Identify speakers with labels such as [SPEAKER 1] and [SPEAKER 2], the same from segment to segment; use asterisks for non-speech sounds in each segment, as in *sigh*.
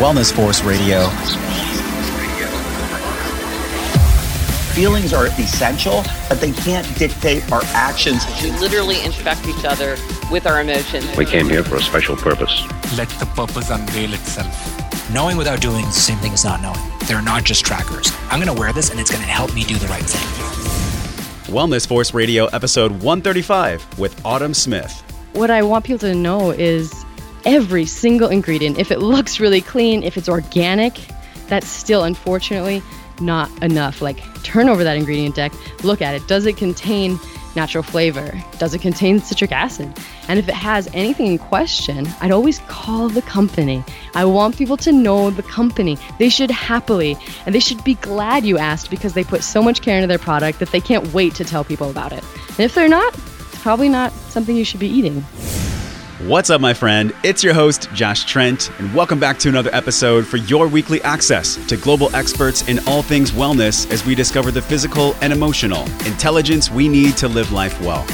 [SPEAKER 1] Wellness Force Radio.
[SPEAKER 2] Feelings are essential, but they can't dictate our actions.
[SPEAKER 3] We literally infect each other with our emotions.
[SPEAKER 4] We came here for a special purpose.
[SPEAKER 5] Let the purpose unveil itself.
[SPEAKER 6] Knowing without doing is the same thing as not knowing. They're not just trackers. I'm going to wear this and it's going to help me do the right thing.
[SPEAKER 7] Wellness Force Radio, episode 135 with Autumn Smith.
[SPEAKER 8] What I want people to know is every single ingredient, if it looks really clean, if it's organic, that's still unfortunately not enough. Like, turn over that ingredient deck, look at it. Does it contain natural flavor? Does it contain citric acid? And if it has anything in question, I'd always call the company. I want people to know the company. They should happily and they should be glad you asked because they put so much care into their product that they can't wait to tell people about it. And if they're not, it's probably not something you should be eating.
[SPEAKER 7] What's up, my friend? It's your host, Josh Trent, and welcome back to another episode for your weekly access to global experts in all things wellness as we discover the physical and emotional intelligence we need to live life well.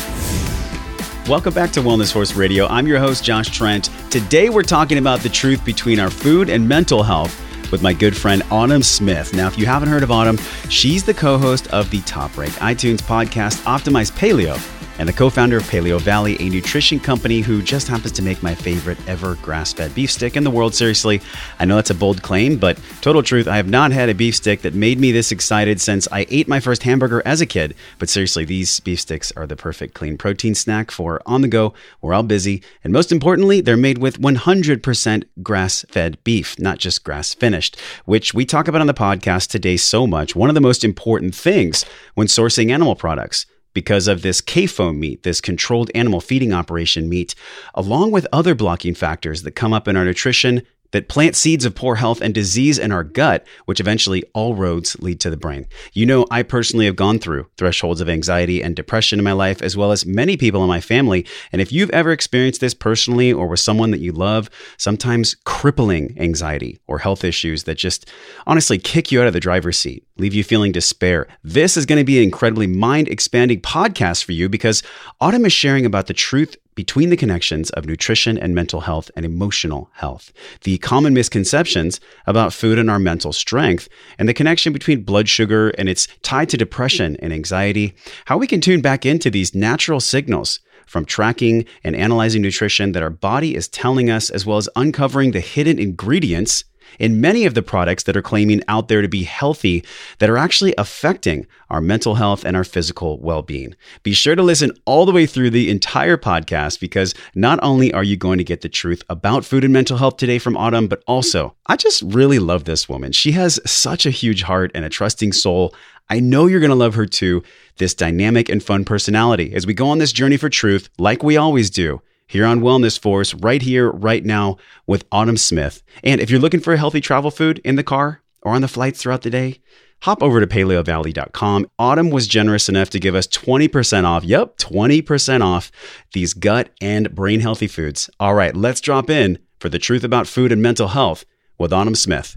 [SPEAKER 7] Welcome back to Wellness Force Radio. I'm your host, Josh Trent. Today, we're talking about the truth between our food and mental health with my good friend Autumn Smith. Now, if you haven't heard of Autumn, she's the co host of the top ranked iTunes podcast, Optimize Paleo and the co founder of Paleo Valley, a nutrition company who just happens to make my favorite ever grass fed beef stick in the world. Seriously, I know that's a bold claim, but total truth, I have not had a beef stick that made me this excited since I ate my first hamburger as a kid. But seriously, these beef sticks are the perfect clean protein snack for on the go. We're all busy. And most importantly, they're made with 100% grass fed beef, not just grass finished, which we talk about on the podcast today so much. One of the most important things when sourcing animal products because of this CAFO meat, this controlled animal feeding operation meat, along with other blocking factors that come up in our nutrition that plant seeds of poor health and disease in our gut, which eventually all roads lead to the brain. You know, I personally have gone through thresholds of anxiety and depression in my life, as well as many people in my family. And if you've ever experienced this personally or with someone that you love, sometimes crippling anxiety or health issues that just honestly kick you out of the driver's seat, leave you feeling despair, this is going to be an incredibly mind expanding podcast for you because Autumn is sharing about the truth between the connections of nutrition and mental health and emotional health, the common misconceptions about food and our mental strength, and the connection between blood sugar and its tied to depression and anxiety, how we can tune back into these natural signals from tracking and analyzing nutrition that our body is telling us, as well as uncovering the hidden ingredients in many of the products that are claiming out there to be healthy that are actually affecting our mental health and our physical well being. Be sure to listen all the way through the entire podcast because not only are you going to get the truth about food and mental health today from Autumn, but also, I just really love this woman. She has such a huge heart and a trusting soul. I know you're going to love her too, this dynamic and fun personality as we go on this journey for truth, like we always do here on Wellness Force, right here, right now, with Autumn Smith. And if you're looking for a healthy travel food in the car or on the flights throughout the day, hop over to paleovalley.com. Autumn was generous enough to give us 20% off. Yep, 20% off these gut and brain healthy foods. All right, let's drop in for the truth about food and mental health with Autumn Smith.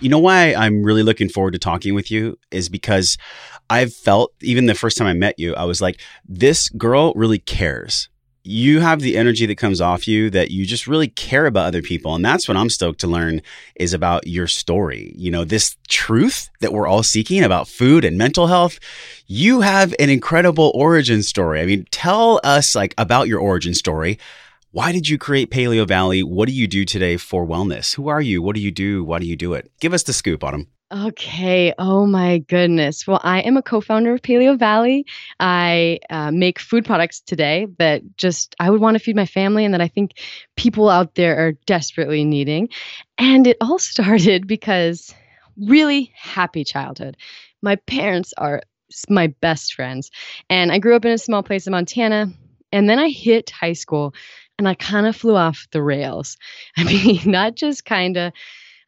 [SPEAKER 7] You know why I'm really looking forward to talking with you is because I've felt, even the first time I met you, I was like, this girl really cares you have the energy that comes off you that you just really care about other people. And that's what I'm stoked to learn is about your story. You know, this truth that we're all seeking about food and mental health. You have an incredible origin story. I mean, tell us like about your origin story. Why did you create Paleo Valley? What do you do today for wellness? Who are you? What do you do? Why do you do it? Give us the scoop, Autumn.
[SPEAKER 8] Okay. Oh my goodness. Well, I am a co-founder of Paleo Valley. I uh, make food products today that just I would want to feed my family, and that I think people out there are desperately needing. And it all *laughs* started because really happy childhood. My parents are my best friends, and I grew up in a small place in Montana. And then I hit high school, and I kind of flew off the rails. *laughs* I mean, not just kind of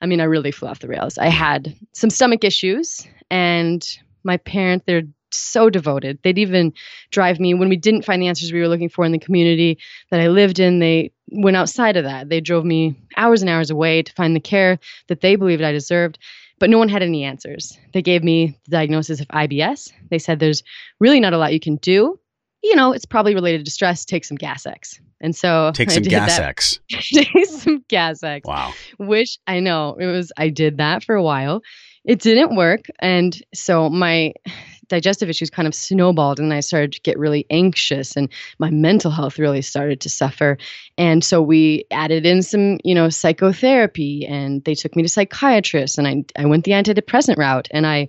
[SPEAKER 8] I mean, I really flew off the rails. I had some stomach issues, and my parents, they're so devoted. They'd even drive me when we didn't find the answers we were looking for in the community that I lived in. They went outside of that. They drove me hours and hours away to find the care that they believed I deserved, but no one had any answers. They gave me the diagnosis of IBS. They said there's really not a lot you can do. You know, it's probably related to stress. Take some Gas X. And so *laughs*
[SPEAKER 7] Take
[SPEAKER 8] I
[SPEAKER 7] some gas
[SPEAKER 8] that.
[SPEAKER 7] X. *laughs*
[SPEAKER 8] Take some gas X.
[SPEAKER 7] Wow.
[SPEAKER 8] Which I know it was. I did that for a while. It didn't work, and so my *sighs* digestive issues kind of snowballed, and I started to get really anxious, and my mental health really started to suffer. And so we added in some, you know, psychotherapy, and they took me to psychiatrists, and I I went the antidepressant route, and I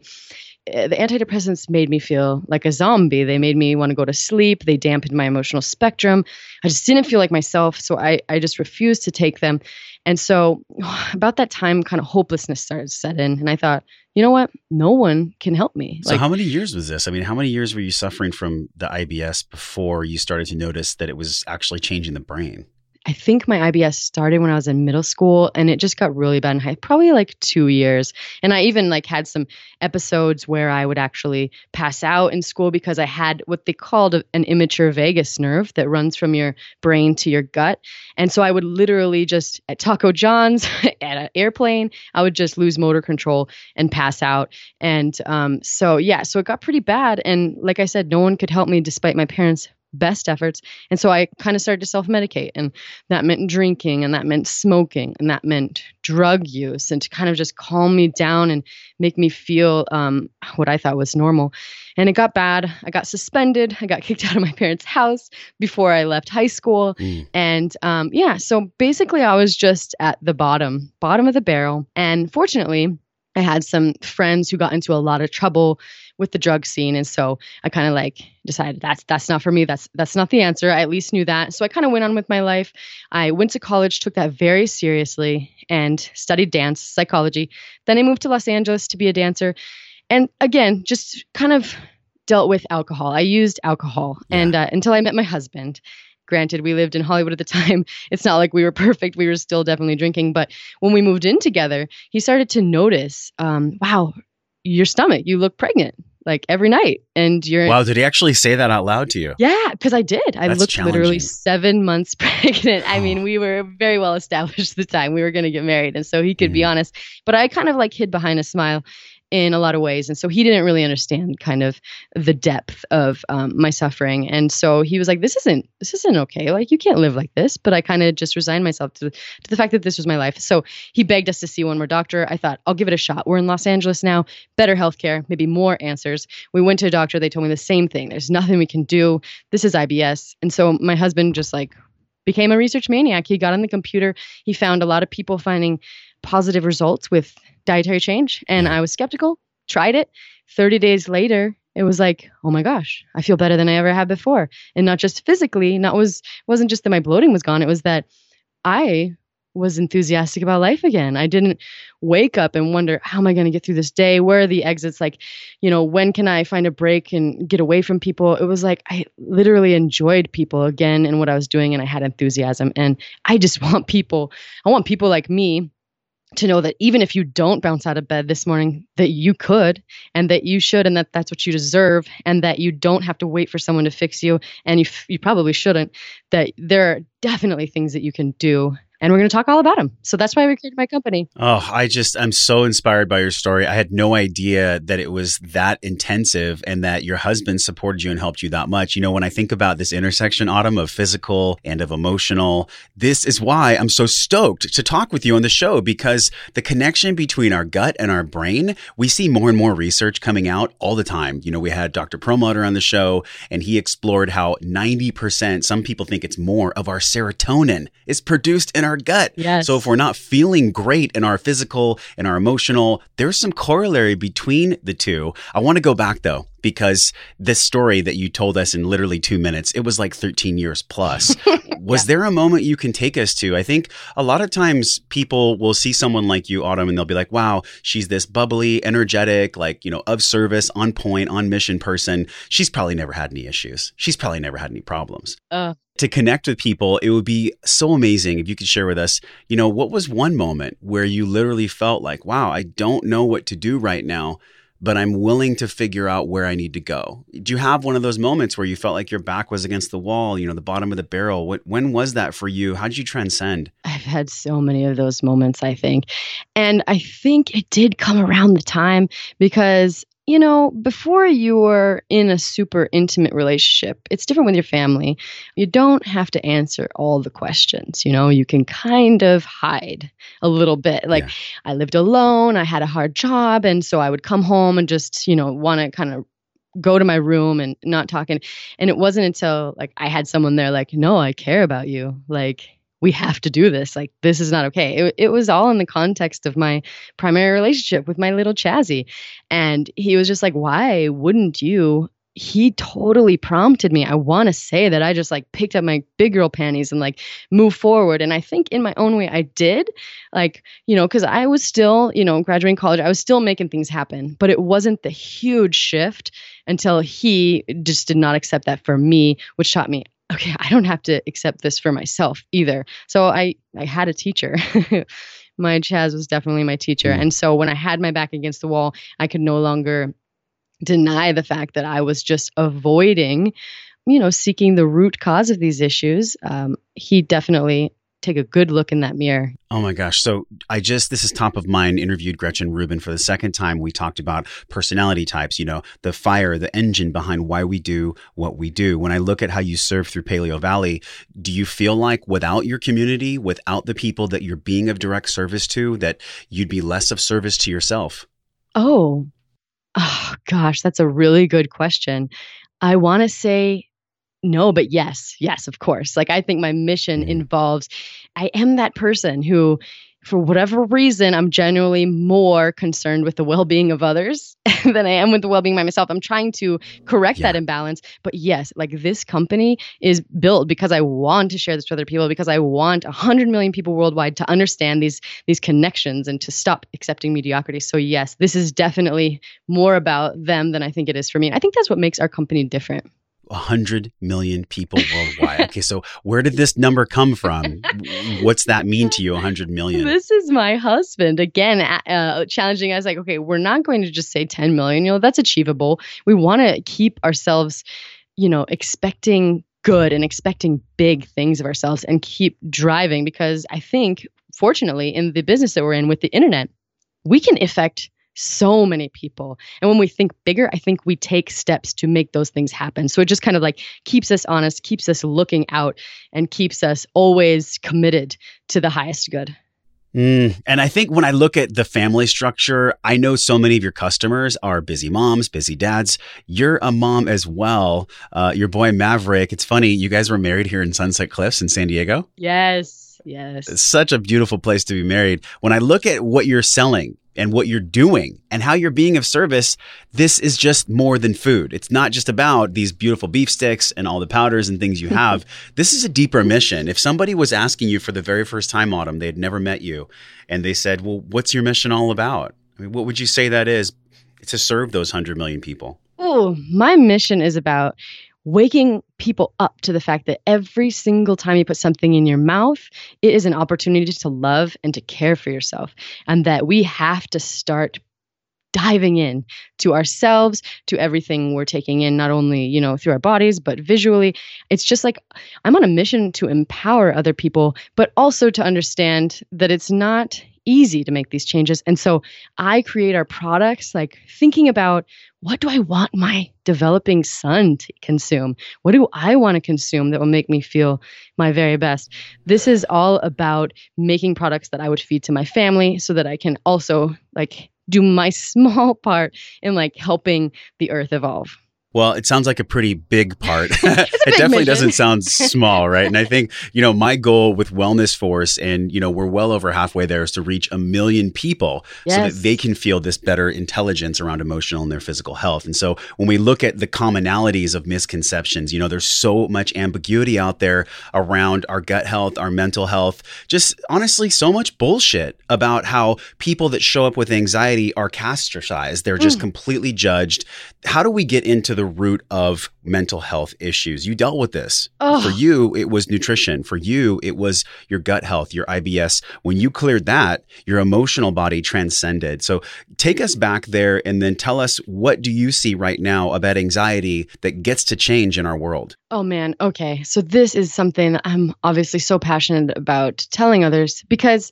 [SPEAKER 8] Eh, the antidepressants made me feel like a zombie. They made me want to go to sleep. They dampened my emotional spectrum. I just didn't feel like myself. So I, I just refused to take them. And so *sighs* about that time, kind of hopelessness started to set in. And I thought, you know what? No one can help me.
[SPEAKER 7] So, how many years was this? I mean, how many years were you suffering from the IBS before you started to notice that it was actually changing the brain?
[SPEAKER 8] I think my IBS started when I was in middle school and it just got really bad in high probably like 2 years. And I even like had some episodes where I would actually pass out in school because I had what they called an immature vagus nerve that runs from your brain to your gut. And so I would literally just at Taco John's *laughs* at an airplane, I would just lose motor control and pass out. And um, so yeah, so it got pretty bad and like I said no one could help me despite my parents best efforts. And so I kind of started to self medicate. And that meant drinking, and that meant smoking, and that meant drug use, and to kind of just calm me down and make me feel um, what I thought was normal. And it got bad. I got suspended. I got *laughs* kicked out of my parents' house before I left high school.
[SPEAKER 7] Mm.
[SPEAKER 8] And um, yeah, so basically, I was just at the bottom, bottom of the barrel. And fortunately, I had some friends who got into a lot of trouble with the drug scene. And so I kind of like decided that's that's not for me. That's that's not the answer. I at least knew that. So I kind of went on with my life. I went to college took that very seriously and studied dance psychology. Then I moved to Los Angeles to be a dancer. And again just kind of dealt with alcohol. I used alcohol.
[SPEAKER 7] Yeah.
[SPEAKER 8] and uh, until I met my husband granted we lived in hollywood at the *laughs* time. It's not like we were perfect. We were still definitely drinking. But when we moved in together he started to notice um, wow your stomach you look pregnant like every night. And you're
[SPEAKER 7] Wow, did he actually say that out loud to you?
[SPEAKER 8] yeah because i did. I
[SPEAKER 7] That's
[SPEAKER 8] looked literally seven months *laughs* pregnant. I mean we were very well established at the time. We were going to get married and so he could be
[SPEAKER 7] Mhm.
[SPEAKER 8] honest. But i kind of like hid behind a smile in a lot of ways. And so he didn't really understand kind of the depth of um, my suffering. And so he was like this isn't this isn't okay. Like you can't live like this. But i kind of just resigned myself to, to the fact that this was my life. So he begged us to see one more doctor. I thought i'll give it a shot. We're in los angeles now. Better healthcare maybe more answers. We went to a doctor. They told me the same thing. There's nothing we can do. This is ibs and so my husband just like became a research maniac. He got on the computer. He found a lot of people finding positive results with dietary change and i was skeptical tried it. 30 days later it was like oh my gosh i feel better than i ever had before. And not just physically not was wasn't just that my bloating was gone it was that i was enthusiastic about life again. I didn't wake up and wonder how am i going to get through this day? Where are the exits? Like you know when can i find a break and get away from people? It was like i literally enjoyed people again and what i was doing and i had enthusiasm. And i just *laughs* want people i want people like me to know that even if you don't bounce out of bed this morning that you could and that you should and that that's what you deserve and that you don't have to wait for someone to fix you and you f- you probably shouldn't that there are definitely things that you can do and we're going to talk all about them so that's why we created my company
[SPEAKER 7] Oh, I just, I'm so inspired by your story. I had no idea that it was that intensive and that your husband supported you and helped you that much. You know, when I think about this intersection, Autumn, of physical and of emotional, this is why I'm so stoked to talk with you on the show because the connection between our gut and our brain, we see more and more research coming out all the time. You know, we had Dr. Perlmutter on the show and he explored how 90%, some people think it's more, of our serotonin is produced in our gut.
[SPEAKER 8] Yes.
[SPEAKER 7] So if we're not feeling great in our physical and our emotional, there's some corollary between the two. I want to go back though, because this story that you told us in literally two minutes, it was like 13 years plus. *laughs* was there a moment you can take us to? I think a lot of times people will see someone like you, Autumn, and they'll be like, wow, she's this bubbly, energetic, like, you know, of service, on point, on mission person. She's probably never had any issues. She's probably never had any problems
[SPEAKER 8] uh,
[SPEAKER 7] to connect with people, it would be so amazing if you could share with us, you know, what was one moment where you literally felt like, wow, I don't know what to do right now, but I'm willing to figure out where I need to go. Do you have one of those moments where you felt like your back was against the wall, you know, the bottom of the barrel? What, when was that for you? How did you transcend?
[SPEAKER 8] I've had so many of those moments, I think. And I think it did come around the time because you know, before you're in a super intimate relationship, it's different with your family. You don't have to answer all the questions. You know, you can kind of hide a little bit. Like,
[SPEAKER 7] Yeah.
[SPEAKER 8] I lived alone, I had a hard job. And so I would come home and just, you know, want to kind of go to my room and not talking. And it wasn't until like I had someone there, like, no, I care about you. Like, we have to do this. Like, this is not okay. It, it was all in the context of my primary relationship with my little Chazzy. And he was just like, why wouldn't you? He totally prompted me. I want to say that I just like picked up my big girl panties and like moved forward. And I think in my own way, I did. Like, you know, because I was still, you know, graduating college, I was still making things happen, but it wasn't the huge shift until he just did not accept that for me, which taught me, okay, I don't have to accept this for myself either. So I I had a teacher. *laughs* my Chaz was definitely my teacher.
[SPEAKER 7] Mm.
[SPEAKER 8] And so when I had my back against the wall, I could no longer deny the fact that I was just avoiding, you know, seeking the root cause of these issues. Um, he definitely take a good look in that mirror.
[SPEAKER 7] Oh my gosh. So I just, this is top of mind, interviewed Gretchen Rubin for the second time. We talked about personality types, you know, the fire, the engine behind why we do what we do. When I look at how you serve through Paleo Valley, do you feel like without your community, without the people that you're being of direct service to, that you'd be less of service to yourself?
[SPEAKER 8] Oh, oh gosh, that's a really good question. I want to say no, but yes, yes, of course. Like I think my mission
[SPEAKER 7] Mhm.
[SPEAKER 8] involves I am that person who for whatever reason I'm genuinely more concerned with the well-being of others *laughs* than I am with the well-being of myself. I'm trying to correct that imbalance. But yes, like this company is built because I want to share this with other people because I want 100 million people worldwide to understand these these connections and to stop accepting mediocrity. So yes, this is definitely more about them than I think it is for me. And I think that's what makes our company different.
[SPEAKER 7] 100 million people worldwide. okay. So where did this number come from? What's that mean to you, 100 million?
[SPEAKER 8] This is my husband again, uh, challenging us. Like, okay, we're not going to just say 10 million. You know, that's achievable. We want to keep ourselves, you know, expecting good and expecting big things of ourselves and keep driving because I think, fortunately, in the business that we're in with the internet, we can affect so many people. And when we think bigger, I think we take steps to make those things happen. So it just kind of like keeps us honest, keeps us looking out, and keeps us always committed to the highest good.
[SPEAKER 7] Mm, and I think when I look at the family structure, I know so many of your customers are busy moms, busy dads. You're a mom as well. Uh, your boy Maverick. It's funny, you guys were married here in Sunset Cliffs in San Diego.
[SPEAKER 8] Yes, yes.
[SPEAKER 7] It's such a beautiful place to be married. When I look at what you're selling and what you're doing and how you're being of service, this is just more than food. It's not just about these beautiful beef sticks and all the powders and things you *laughs* have. this is a deeper mission. If somebody was asking you for the very first time, Autumn, they had never met you, and they said, Well, what's your mission all about? I mean, what would you say that is to serve those 100 million people?
[SPEAKER 8] Oh, my mission is about waking people up to the fact that every single time you put something in your mouth, it is an opportunity to love and to care for yourself. And that we have to start diving in to ourselves to everything we're taking in not only you know through our bodies but visually it's just like i'm on a mission to empower other people but also to understand that it's not easy to make these changes and so i create our products like thinking about what do I want my developing son to consume? What do I want to consume that will make me feel my very best? This is all about making products that I would feed to my family so that I can also like do my *laughs* small part in like helping the earth evolve.
[SPEAKER 7] Well, it sounds like a pretty big part. *laughs*
[SPEAKER 8] big
[SPEAKER 7] it definitely
[SPEAKER 8] mission.
[SPEAKER 7] doesn't sound *laughs* small, right? And I think, you know, my goal with Wellness Force, and, you know, we're well over halfway there, is to reach a million people so that they can feel this better intelligence around emotional and their physical health. And so when we look at the commonalities of misconceptions, you know, there's so much ambiguity out there around our gut health, our mental health, just honestly, so much bullshit about how people that show up with anxiety are castricized. They're just hmm. completely judged. How do we get into the root of mental health issues? You dealt with this.
[SPEAKER 8] Oh.
[SPEAKER 7] For you, it was nutrition. For you, it was your gut health, your IBS. When you cleared that, your emotional body transcended. So take us back there and then tell us what do you see right now about anxiety that gets to change in our world?
[SPEAKER 8] Oh man, okay. So this is something I'm obviously so passionate about telling others because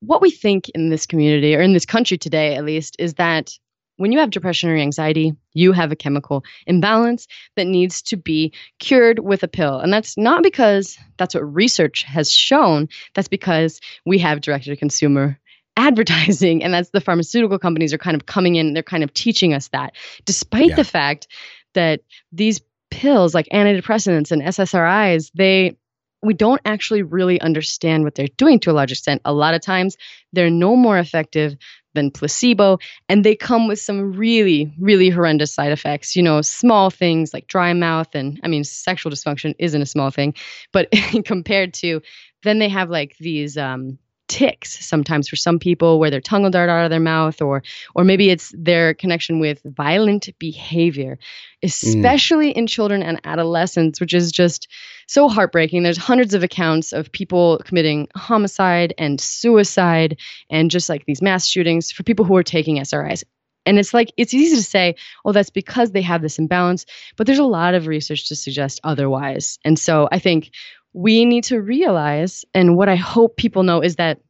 [SPEAKER 8] what we think in this community or in this country today at least is that when you have depression or anxiety, you have a chemical imbalance that needs to be cured with a pill. And that's not because that's what research has shown, that's because we have direct to consumer advertising and that's the pharmaceutical companies are kind of coming in they're kind of teaching us that despite
[SPEAKER 7] Yeah.
[SPEAKER 8] the fact that these pills like antidepressants and SSRIs they we don't actually really understand what they're doing to a large extent a lot of times they're no more effective than placebo and they come with some really really horrendous side effects. You know small things like dry mouth and i mean sexual dysfunction isn't a small thing but *laughs* compared to then they have like these um tics sometimes for some people where their tongue will dart out of their mouth or or maybe it's their connection with violent behavior mm. especially in children and adolescents which is just so heartbreaking. There's hundreds of accounts of people committing homicide and suicide and just like these mass shootings for people who are taking SRIs and it's like it's easy to say oh that's because they have this imbalance but there's a lot of research to suggest otherwise. And so i think we need to realize, and what I hope people know is that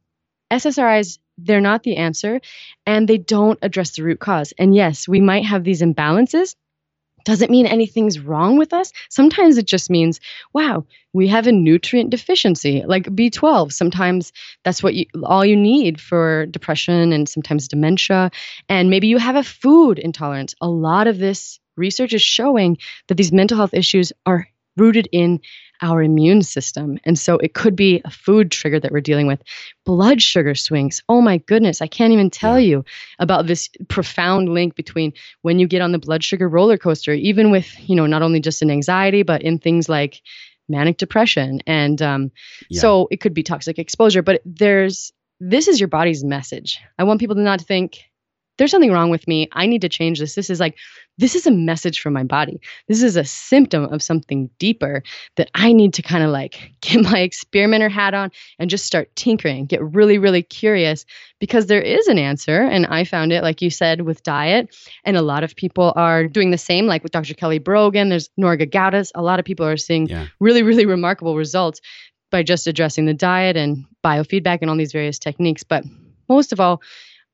[SPEAKER 8] SSRIs, they're not the answer and they don't address the root cause. And yes, we might have these imbalances. Doesn't mean anything's wrong with us. Sometimes it just means, wow, we have a nutrient deficiency, like B12. Sometimes that's what you all you need for depression and sometimes dementia. And maybe you have a food intolerance. A lot of this research is showing that these mental health issues are rooted in our immune system. And so it could be a food trigger that we're dealing with. Blood sugar swings. Oh my goodness, I can't even tell you about this profound link between when you get on the blood sugar roller coaster, even with, you know, not only just in anxiety, but in things like manic depression. And um,
[SPEAKER 7] Yeah.
[SPEAKER 8] so it could be toxic exposure, but there's this is your body's message. I want people to not think there's something wrong with me. I need to change this. This is like, this is a message from my body. This is a symptom of something deeper that I need to kind of like *laughs* get my experimenter hat on and just start tinkering, get really, really curious because there is an answer. And I found it, like you said, with diet. And a lot of people are doing the same, like with Dr. Kelly Brogan, there's Nora Gedgaudas. A lot of people are seeing
[SPEAKER 7] Yeah.
[SPEAKER 8] really, really remarkable results by just addressing the diet and biofeedback and all these various techniques. But most of all,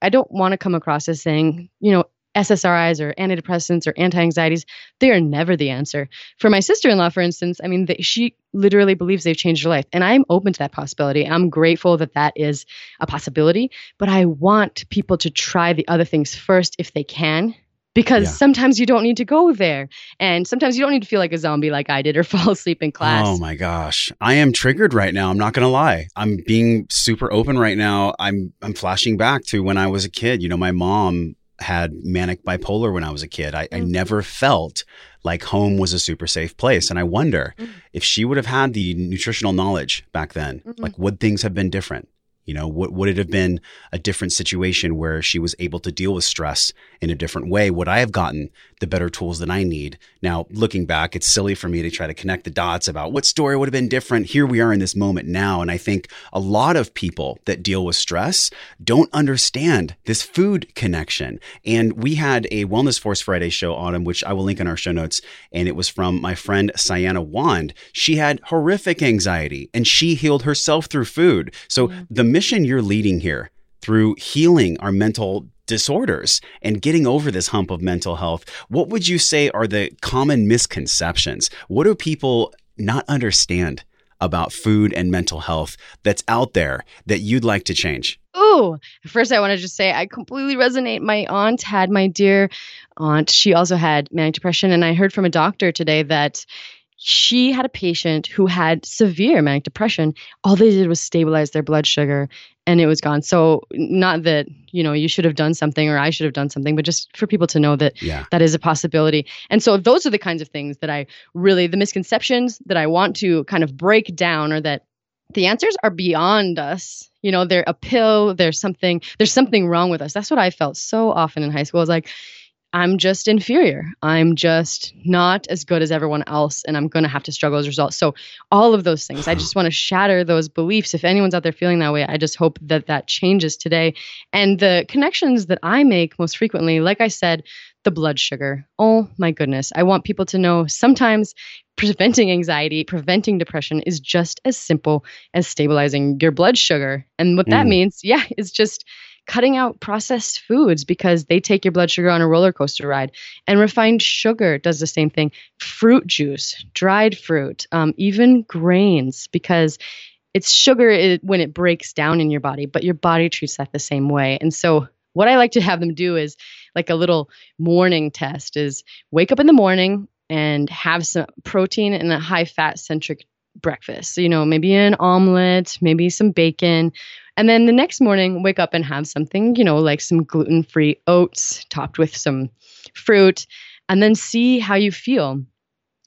[SPEAKER 8] I don't want to come across as saying, you know, SSRIs or antidepressants or anti anxieties, they are never the answer. For my sister in law, for instance, I mean, she literally believes they've changed her life. And I'm open to that possibility. I'm grateful that that is a possibility. But I want people to try the other things first if they can. Because
[SPEAKER 7] Yeah.
[SPEAKER 8] sometimes you don't need to go there. And sometimes you don't need to feel like a zombie like I did or *laughs* fall asleep in class.
[SPEAKER 7] Oh my gosh. I am triggered right now. I'm not going to lie. I'm being super open right now. I'm I'm flashing back to when I was a kid. You know, my mom had manic bipolar when I was a kid. I, I
[SPEAKER 8] Mm.
[SPEAKER 7] never felt like home was a super safe place. And I wonder
[SPEAKER 8] Mm.
[SPEAKER 7] if she would have had the nutritional knowledge back then,
[SPEAKER 8] Mhm.
[SPEAKER 7] like would things have been different? You know, would, would it have been a different situation where she was able to deal with stress in a different way? Would I have gotten the better tools that I need? Now, looking back, it's silly for me to try to connect the dots about what story would have been different. Here we are in this moment now. And I think a lot of people that deal with stress don't understand this food connection. And we had a Wellness Force Friday show, Autumn, which I will link in our show notes. And it was from my friend Sienna Wand. She had horrific anxiety and she healed herself through food. So mm. the mission you're leading here through healing our mental disorders and getting over this hump of mental health, what would you say are the common misconceptions? What do people not understand about food and mental health that's out there that you'd like to change?
[SPEAKER 8] Ooh, first I want to just say I completely resonate. My aunt had my dear aunt. She also had manic depression, and I heard from a doctor today that she had a patient who had severe manic depression. All they did was stabilize their blood sugar, and it was gone. So, not that you know you should have done something or I should have done something, but just for people to know that
[SPEAKER 7] Yeah.
[SPEAKER 8] that is a possibility. And so those are the kinds of things that I really the misconceptions that I want to kind of break down or that the answers are beyond us. You know, they're a pill, there's something there's something wrong with us. That's what I felt so often in high school. I was like I'm just inferior. I'm just not as good as everyone else and I'm going to have to struggle as a result. So all of those things, I just want to shatter those beliefs. If anyone's out there feeling that way, I just hope that that changes today. And the connections that I make most frequently, like I said, the blood sugar. Oh my goodness. I want people to know sometimes preventing anxiety, preventing depression is just as simple as stabilizing your blood sugar. And what that
[SPEAKER 7] Mm.
[SPEAKER 8] means, yeah, is just cutting out processed foods because they take your blood sugar on a roller coaster ride. And refined sugar does the same thing. Fruit juice, dried fruit, um, even grains, because it's sugar it, when it breaks down in your body, but your body treats that the same way. And so, what I like to have them do is like a little morning test is wake up in the morning and have some protein and a high fat centric breakfast. You know, maybe an omelet, maybe some bacon. And then the next morning, wake up and have something, you know, like some gluten free oats topped with some fruit, and then see how you feel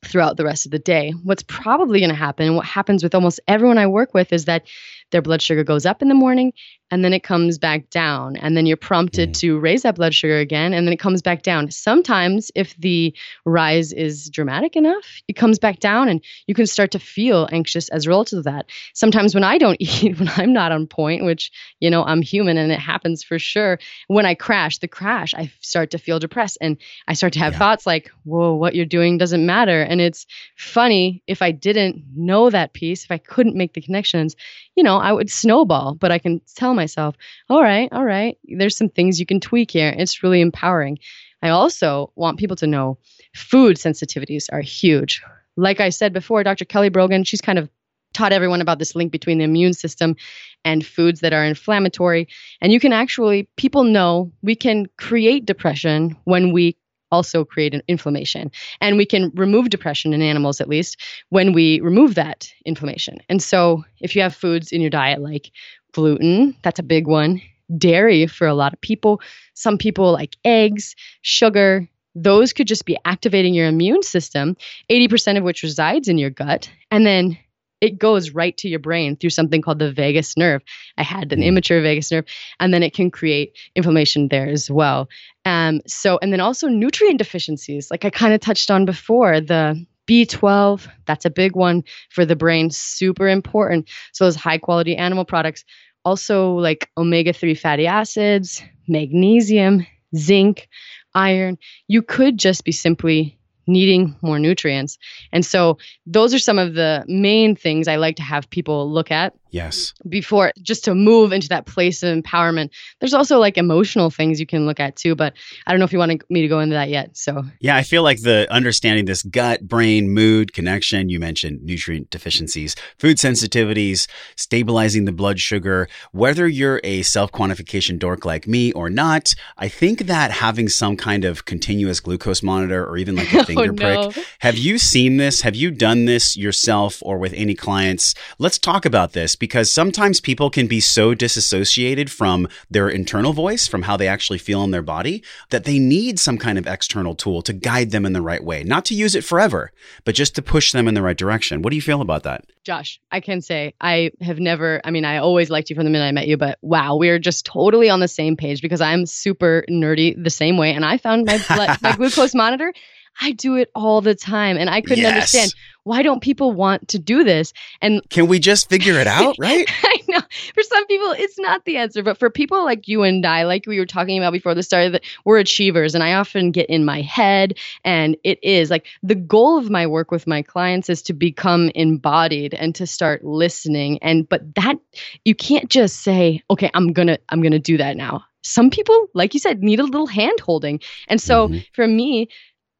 [SPEAKER 8] throughout the rest of the day. What's probably going to happen, and what happens with almost everyone I work with, is that their blood sugar goes up in the morning and then it comes back down and then you're prompted mm. to raise that blood sugar again and then it comes back down sometimes if the rise is dramatic enough it comes back down and you can start to feel anxious as a result of that sometimes when i don't *laughs* eat when i'm not on point which you know i'm human and it happens for sure when i crash the crash i start to feel depressed and i start to have yeah. thoughts like whoa what you're doing doesn't matter and it's funny if i didn't know that piece if i couldn't make the connections you know i would snowball but i can tell myself, all right, all right, there's some things you can tweak here. It's really empowering. I also want people to know food sensitivities are huge. Like I said before, Dr. Kelly Brogan, she's kind of taught everyone about this link between the immune system and foods that are inflammatory. And you can actually, people know we can create depression when we also create an inflammation. And we can remove depression in animals, at least, when we remove that inflammation. And so, if you have foods in your diet like gluten, that's a big one, dairy for a lot of people, some people like eggs, sugar, those could just be activating your immune system, 80% of which resides in your gut. And then it goes right to your brain through something called the vagus nerve. I had an mm. immature vagus nerve, and then it can create inflammation there as well. Um, so, and then also nutrient deficiencies, like I kind of touched on before, the B12, that's a big one for the brain, super important. So, those high quality animal products, also like omega 3 fatty acids, magnesium, zinc, iron. You could just be simply needing more nutrients. And so those are some of the main things I like to have people look at
[SPEAKER 7] Yes.
[SPEAKER 8] Before just to move into that place of empowerment. There's also like emotional things you can look at too, but I don't know if you want me to go into that yet. So,
[SPEAKER 7] yeah, I feel like the understanding this gut, brain, mood connection, you mentioned nutrient deficiencies, food sensitivities, stabilizing the blood sugar, whether you're a self quantification dork like me or not, I think that having some kind of continuous glucose monitor or even like a *laughs* oh, finger oh, prick, have you seen this? Have you done this yourself or with any clients? Let's talk about this because sometimes people can be so disassociated from their internal voice, from how they actually feel in their body, that they need some kind of external tool to guide them in the right way. Not to use it forever, but just to push them in the right direction. What do you feel about that?
[SPEAKER 8] Josh, I can say I have never, I mean, I always liked you from the minute I met you, but wow, we're just totally on the same page because I'm super nerdy the same way. And I found my, blood, my *laughs* glucose monitor I do it all the time. And I couldn't yes. understand why don't people want to do this? And
[SPEAKER 7] can we just figure it out, *laughs* right?
[SPEAKER 8] I know. For some people, it's not the answer. But for people like you and I, like we were talking about before the start, that we're achievers. And I often get in my head. And it is like the goal of my work with my clients is to become embodied and to start listening. And but that you can't just say, okay, I'm gonna, I'm gonna do that now some people, like you said, need a little hand holding. And so mm-hmm. for me,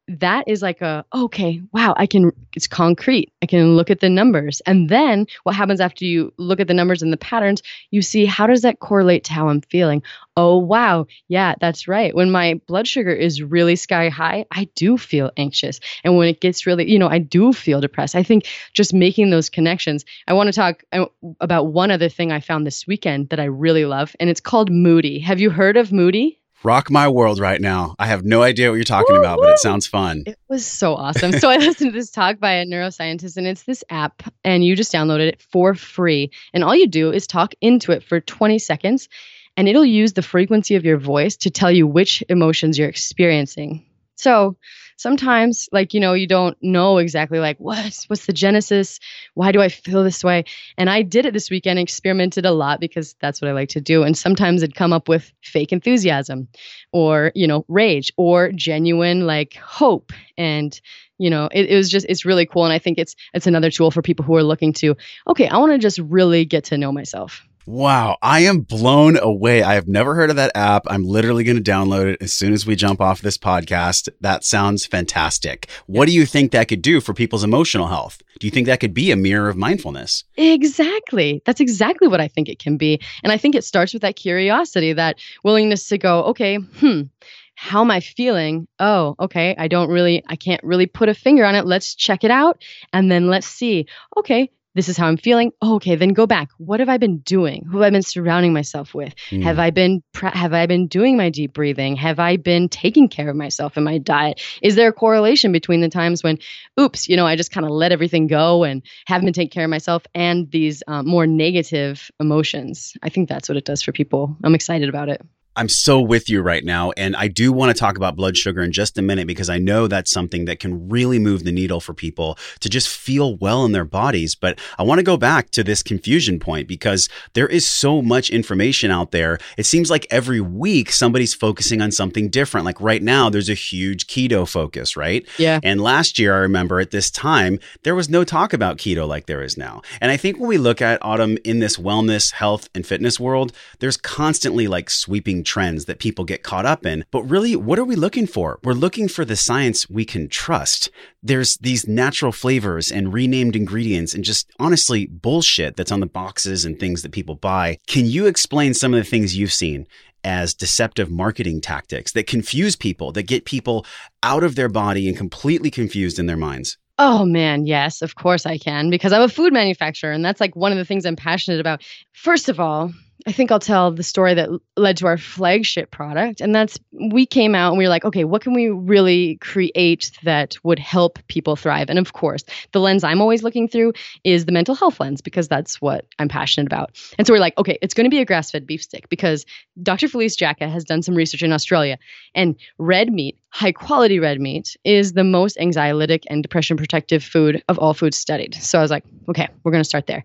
[SPEAKER 8] that is like a okay wow i can it's concrete. I can look at the numbers. And then what happens after you look at the numbers and the patterns you see how does that correlate to how i'm feeling? Oh wow. Yeah that's right. When my blood sugar is really sky high i do feel anxious. And when it gets really you know i do feel depressed. I think just making those connections i want to talk uh, about one other thing i found this weekend that i really love and it's called moody. Have you heard of moody
[SPEAKER 7] rock my world right now. I have no idea what you're talking about, but it sounds fun.
[SPEAKER 8] It was so awesome. so I *laughs* listened to this talk by a neuroscientist, and it's this app, and you just downloaded it for free. And all you do is talk into it for 20 seconds, and it'll use the frequency of your voice to tell you which emotions you're experiencing. So sometimes like you know you don't know exactly like what's what's the genesis? Why do i feel this way? And i did it this weekend experimented a lot because that's what i like to do. And sometimes it'd come up with fake enthusiasm or you know rage or genuine like hope. And you know it, it was just it's really cool. And i think it's it's another tool for people who are looking to okay i want to just really get to know myself
[SPEAKER 7] Wow, I am blown away. I have never heard of that app. I'm literally going to download it as soon as we jump off this podcast. That sounds fantastic. What do you think that could do for people's emotional health? Do you think that could be a mirror of mindfulness?
[SPEAKER 8] Exactly. That's exactly what I think it can be. And I think it starts with that curiosity, that willingness to go, okay, hmm, how am I feeling? Oh, okay. I don't really, I can't really put a finger on it. Let's check it out. And then let's see, okay, this is how I'm feeling. Oh, okay, then go back. What have I been doing? Who have I been surrounding myself with? Mm. Have I been have I been doing my deep breathing? Have I been taking care of myself in my diet? Is there a correlation between the times when, oops, you know, I just kind of let everything go and haven't been taking care of myself, and these um, more negative emotions? I think that's what it does for people. I'm excited about it.
[SPEAKER 7] I'm so with you right now. And I do want to talk about blood sugar in just a minute because I know that's something that can really move the needle for people to just feel well in their bodies. But I want to go back to this confusion point because there is so much information out there. It seems like every week somebody's focusing on something different. Like right now, there's a huge keto focus, right?
[SPEAKER 8] Yeah.
[SPEAKER 7] And last year, I remember at this time, there was no talk about keto like there is now. And I think when we look at autumn in this wellness, health, and fitness world, there's constantly like sweeping trends that people get caught up in. But really, what are we looking for? We're looking for the science we can trust. There's these natural flavors and renamed ingredients and just honestly bullshit that's on the boxes and things that people buy. Can you explain some of the things you've seen as deceptive marketing tactics that confuse people, that get people out of their body and completely confused in their minds?
[SPEAKER 8] Oh man, yes, of course I can because I'm a food manufacturer and that's like one of the things I'm passionate about. First of all, I think I'll tell the story that led to our flagship product. And that's we came out and we were like, okay, what can we really create that would help people thrive? And of course, the lens I'm always looking through is the mental health lens because that's what I'm passionate about. And so we're like, okay, it's going to be a grass fed beef stick because Dr. Felice Jacka has done some research in Australia. And red meat, high quality red meat, is the most anxiolytic and depression protective food of all foods studied. So I was like, okay, we're going to start there.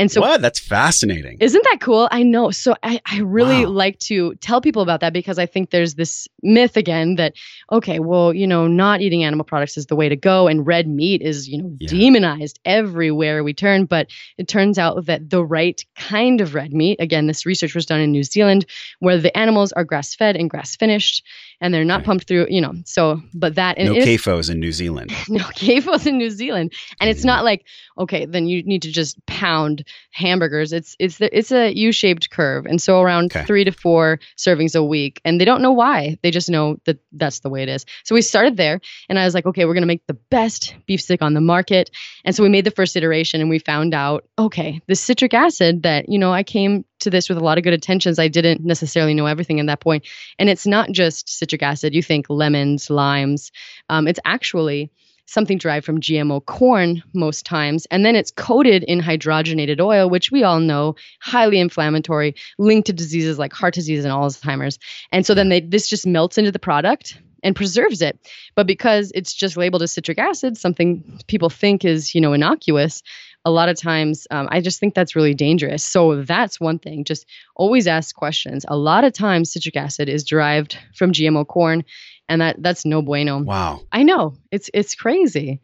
[SPEAKER 8] And so,
[SPEAKER 7] what? That's fascinating.
[SPEAKER 8] Isn't that cool? I know. So, I, I really wow. like to tell people about that because I think there's this myth again that, okay, well, you know, not eating animal products is the way to go, and red meat is, you know, yeah. demonized everywhere we turn. But it turns out that the right kind of red meat, again, this research was done in New Zealand, where the animals are grass fed and grass finished, and they're not pumped through, you know. So, but that
[SPEAKER 7] no CAFOs in New Zealand. *laughs*
[SPEAKER 8] no CAFOs in New Zealand, and it's not like okay, then you need to just pound hamburgers. It's it's the, it's a U-shaped curve, and so around okay. three to four servings a week, and they don't know why. They just know that that's the way it is. So we started there, and I was like, okay, we're gonna make the best beef stick on the market, and so we made the first iteration, and we found out, okay, the citric acid that you know I came to this with a lot of good intentions. I didn't necessarily know everything at that point, and it's not just citric acid. You think lemons, limes. Um, it's actually something derived from GMO corn most times, and then it's coated in hydrogenated oil, which we all know highly inflammatory, linked to diseases like heart disease and Alzheimer's. And so then they this just melts into the product and preserves it. But because it's just labeled as citric acid, something people think is you know innocuous, a lot of times um, I just think that's really dangerous. So that's one thing. Just always ask questions. A lot of times citric acid is derived from GMO corn, and that that's no bueno.
[SPEAKER 7] Wow.
[SPEAKER 8] I know. It's it's crazy.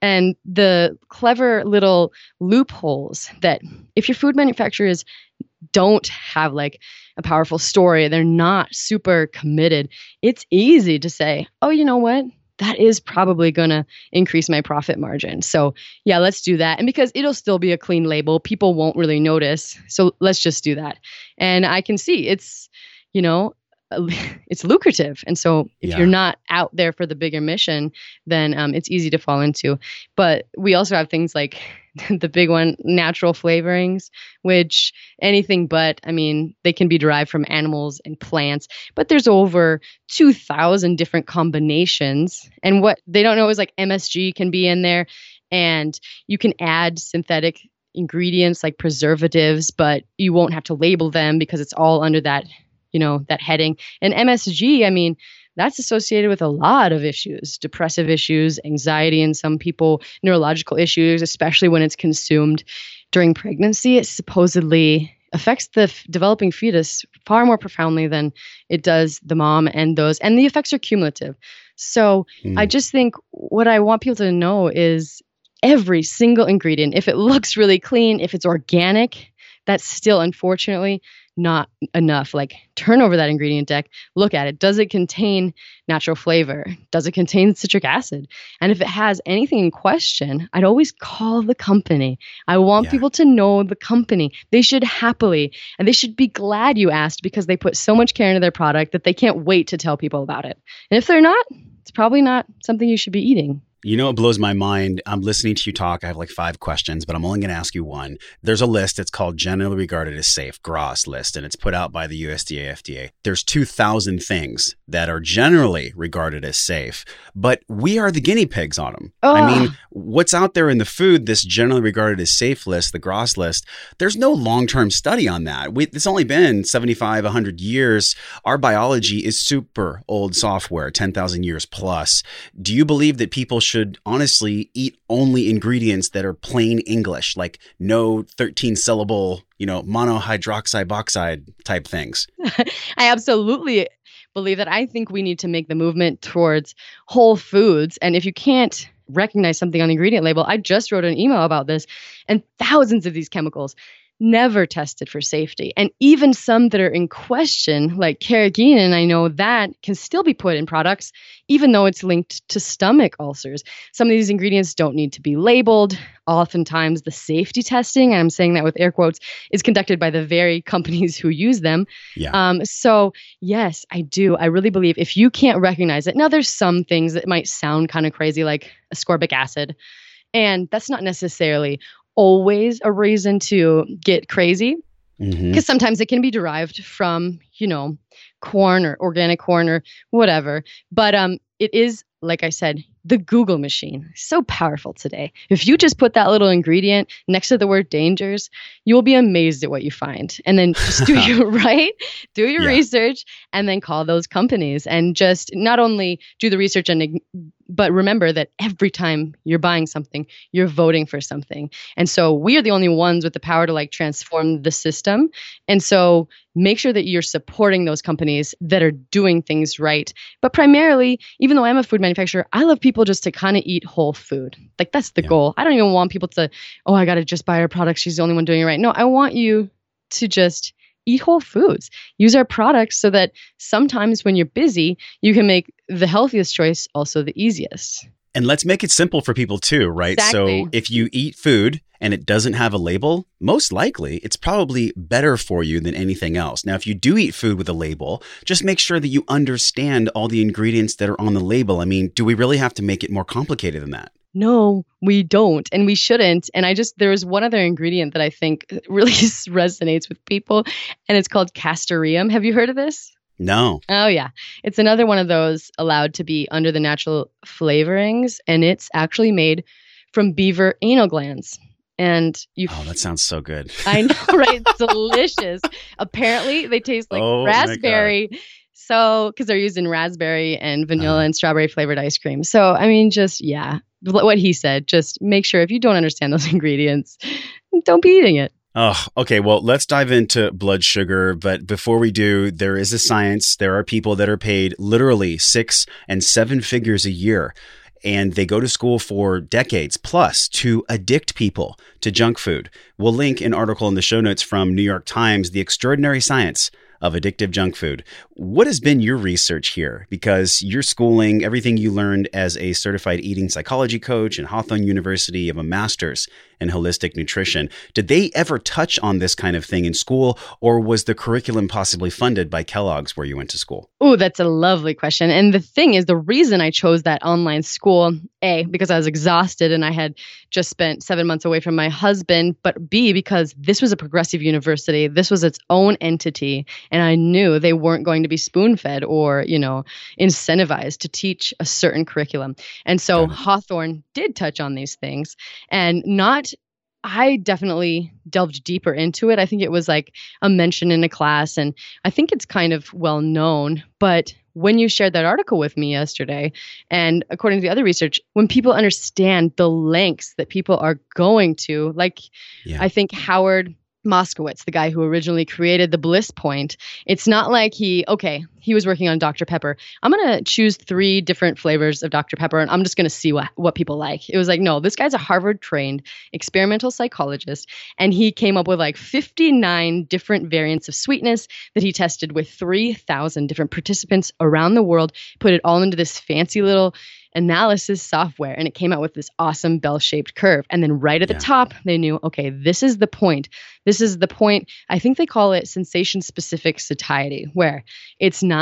[SPEAKER 8] And the clever little loopholes that if your food manufacturers don't have like a powerful story, they're not super committed, it's easy to say, "Oh, you know what? That is probably going to increase my profit margin. So, yeah, let's do that. And because it'll still be a clean label, people won't really notice. So, let's just do that. And I can see it's, you know, *laughs* it's lucrative. And so if yeah. you're not out there for the bigger mission, then um, it's easy to fall into. But we also have things like *laughs* the big one, natural flavorings, which anything but, I mean, they can be derived from animals and plants, but there's over 2,000 different combinations. And what they don't know is like MSG can be in there, and you can add synthetic ingredients like preservatives, but you won't have to label them because it's all under that you know, that heading. And MSG, I mean, that's associated with a lot of issues depressive issues, anxiety in some people, neurological issues, especially when it's consumed during pregnancy. It supposedly affects the f- developing fetus far more profoundly than it does the mom and those, and the effects are cumulative. So mm. I just think what I want people to know is every single ingredient, if it looks really clean, if it's organic, That's still, unfortunately, not enough. Like, turn over that ingredient deck, look at it. Does it contain natural flavor? Does it contain citric acid? And if it has anything in question, I'd always call the company. I want
[SPEAKER 7] Yeah.
[SPEAKER 8] people to know the company. They should happily and they should be glad you asked because they put so much care into their product that they can't wait to tell people about it. And if they're not, it's probably not something you should be eating.
[SPEAKER 7] You know it blows my mind? I'm listening to you talk. I have like five questions, but I'm only going to ask you one. There's a list. It's called Generally Regarded as Safe, GRAS list, and it's put out by the USDA FDA. There's 2,000 things that are generally regarded as safe, but we are the guinea pigs on them. I mean, what's out there in the food, this generally regarded as safe list, the GRAS list, there's no long term study on that. We, it's only been 75, 100 years. Our biology is super old software, 10,000 years plus. Do you believe that people should honestly eat only ingredients that are plain English, like no 13 syllable, you know, monohydroxide oxide type things? *laughs*
[SPEAKER 8] I absolutely believe that. I think we need to make the movement towards whole foods. And if you can't recognize something on the ingredient label, I just wrote an email about this, and thousands of these chemicals never tested for safety. And even some that are in question, like carrageenan, I know that can still be put in products, even though it's linked to stomach ulcers. Some of these ingredients don't need to be labeled. Oftentimes, the safety testing, and I'm saying that with air quotes, is conducted by the very *laughs* companies who use them.
[SPEAKER 7] Yeah.
[SPEAKER 8] Um, so yes, I do. I really believe if you can't recognize it, now there's some things that might sound kind of crazy, like ascorbic acid, and that's not necessarily always a reason to get crazy.
[SPEAKER 7] Mhm.
[SPEAKER 8] because sometimes it can be derived from you know corn or organic corn or whatever. But um it is like i said the google machine. So powerful today. If you just put that little ingredient next to the word dangers you will be amazed at what you find. And then just do *laughs* your *laughs* right? Do your
[SPEAKER 7] Yeah.
[SPEAKER 8] research and then call those companies and just not only do the research and but remember that every time you're buying something you're voting for something and so we are the only ones with the power to like transform the system and so make sure that you're supporting those companies that are doing things right. But primarily, even though I'm a food manufacturer, I love people just to kind of eat whole food. Like that's the
[SPEAKER 7] Yeah.
[SPEAKER 8] goal. I don't even want people to, oh, I got to just buy her product. She's the only one doing it right. No, I want you to just eat whole foods. Use our products so that sometimes when you're busy, you can make the healthiest choice also the easiest.
[SPEAKER 7] And let's make it simple for people too, right? So if you eat food and it doesn't have a label, most likely it's probably better for you than anything else. Now, if you do eat food with a label, just make sure that you understand all the ingredients that are on the label. I mean, do we really have to make it more complicated than that?
[SPEAKER 8] No, we don't, and we shouldn't. And I just there is one other ingredient that I think *laughs* really *laughs* resonates with people, and it's called castoreum. Have you heard of this?
[SPEAKER 7] No.
[SPEAKER 8] Oh yeah, it's another one of those allowed to be under the natural flavorings, and it's actually made from beaver anal glands. And you,
[SPEAKER 7] Oh, that sounds so good.
[SPEAKER 8] I know, right? *laughs* It's delicious. Apparently, they taste like
[SPEAKER 7] Oh,
[SPEAKER 8] raspberry. So, because they're used in raspberry and vanilla uh-huh. and strawberry flavored ice cream. So, I mean, just yeah, what he said. Just make sure if you don't understand those *laughs* ingredients, don't be eating it.
[SPEAKER 7] Oh, okay. Well, let's dive into blood sugar. But before we do, there is a science. There are people that are paid literally six and seven figures a year. And they go to school for decades plus to addict people to junk food. We'll link an article in the show notes from New York Times, The Extraordinary Science of Addictive Junk Food. What has been your research here? Because your schooling, everything you learned as a certified eating psychology coach and Hawthorn University, of a master's in holistic nutrition. Did they ever touch on this kind of thing in school, or was the curriculum possibly funded by Kellogg's where you went to school?
[SPEAKER 8] Oh, that's a lovely question. And the thing is, the reason I chose that online school, A, because I was exhausted and I had just spent seven months away from my husband, but B, because this was a progressive university. This was its own entity. And I knew they weren't going to be spoon fed or, you know, incentivized to teach a certain curriculum. And so
[SPEAKER 7] it.
[SPEAKER 8] Hawthorn did touch on these things and not. I definitely delved deeper into it. I think it was like a mention in a class, and I think it's kind of well known. But when you shared that article with me yesterday, and according to the other research, when people understand the lengths that people are going to, like
[SPEAKER 7] Yeah.
[SPEAKER 8] I think Howard Moskowitz, the guy who originally created the bliss point, it's not like he, okay, he was working on Dr. Pepper. I'm going to choose three different flavors of Dr. Pepper and I'm just going to see what, what people like. It was like, no, this guy's a Harvard trained experimental psychologist and he came up with like 59 different variants of sweetness that he tested with 3,000 different participants around the world, put it all into this fancy little analysis software and it came out with this awesome bell shaped curve. And then right at the
[SPEAKER 7] Yeah.
[SPEAKER 8] top, they knew, okay, this is the point. This is the point. I think they call it sensation specific satiety, where it's not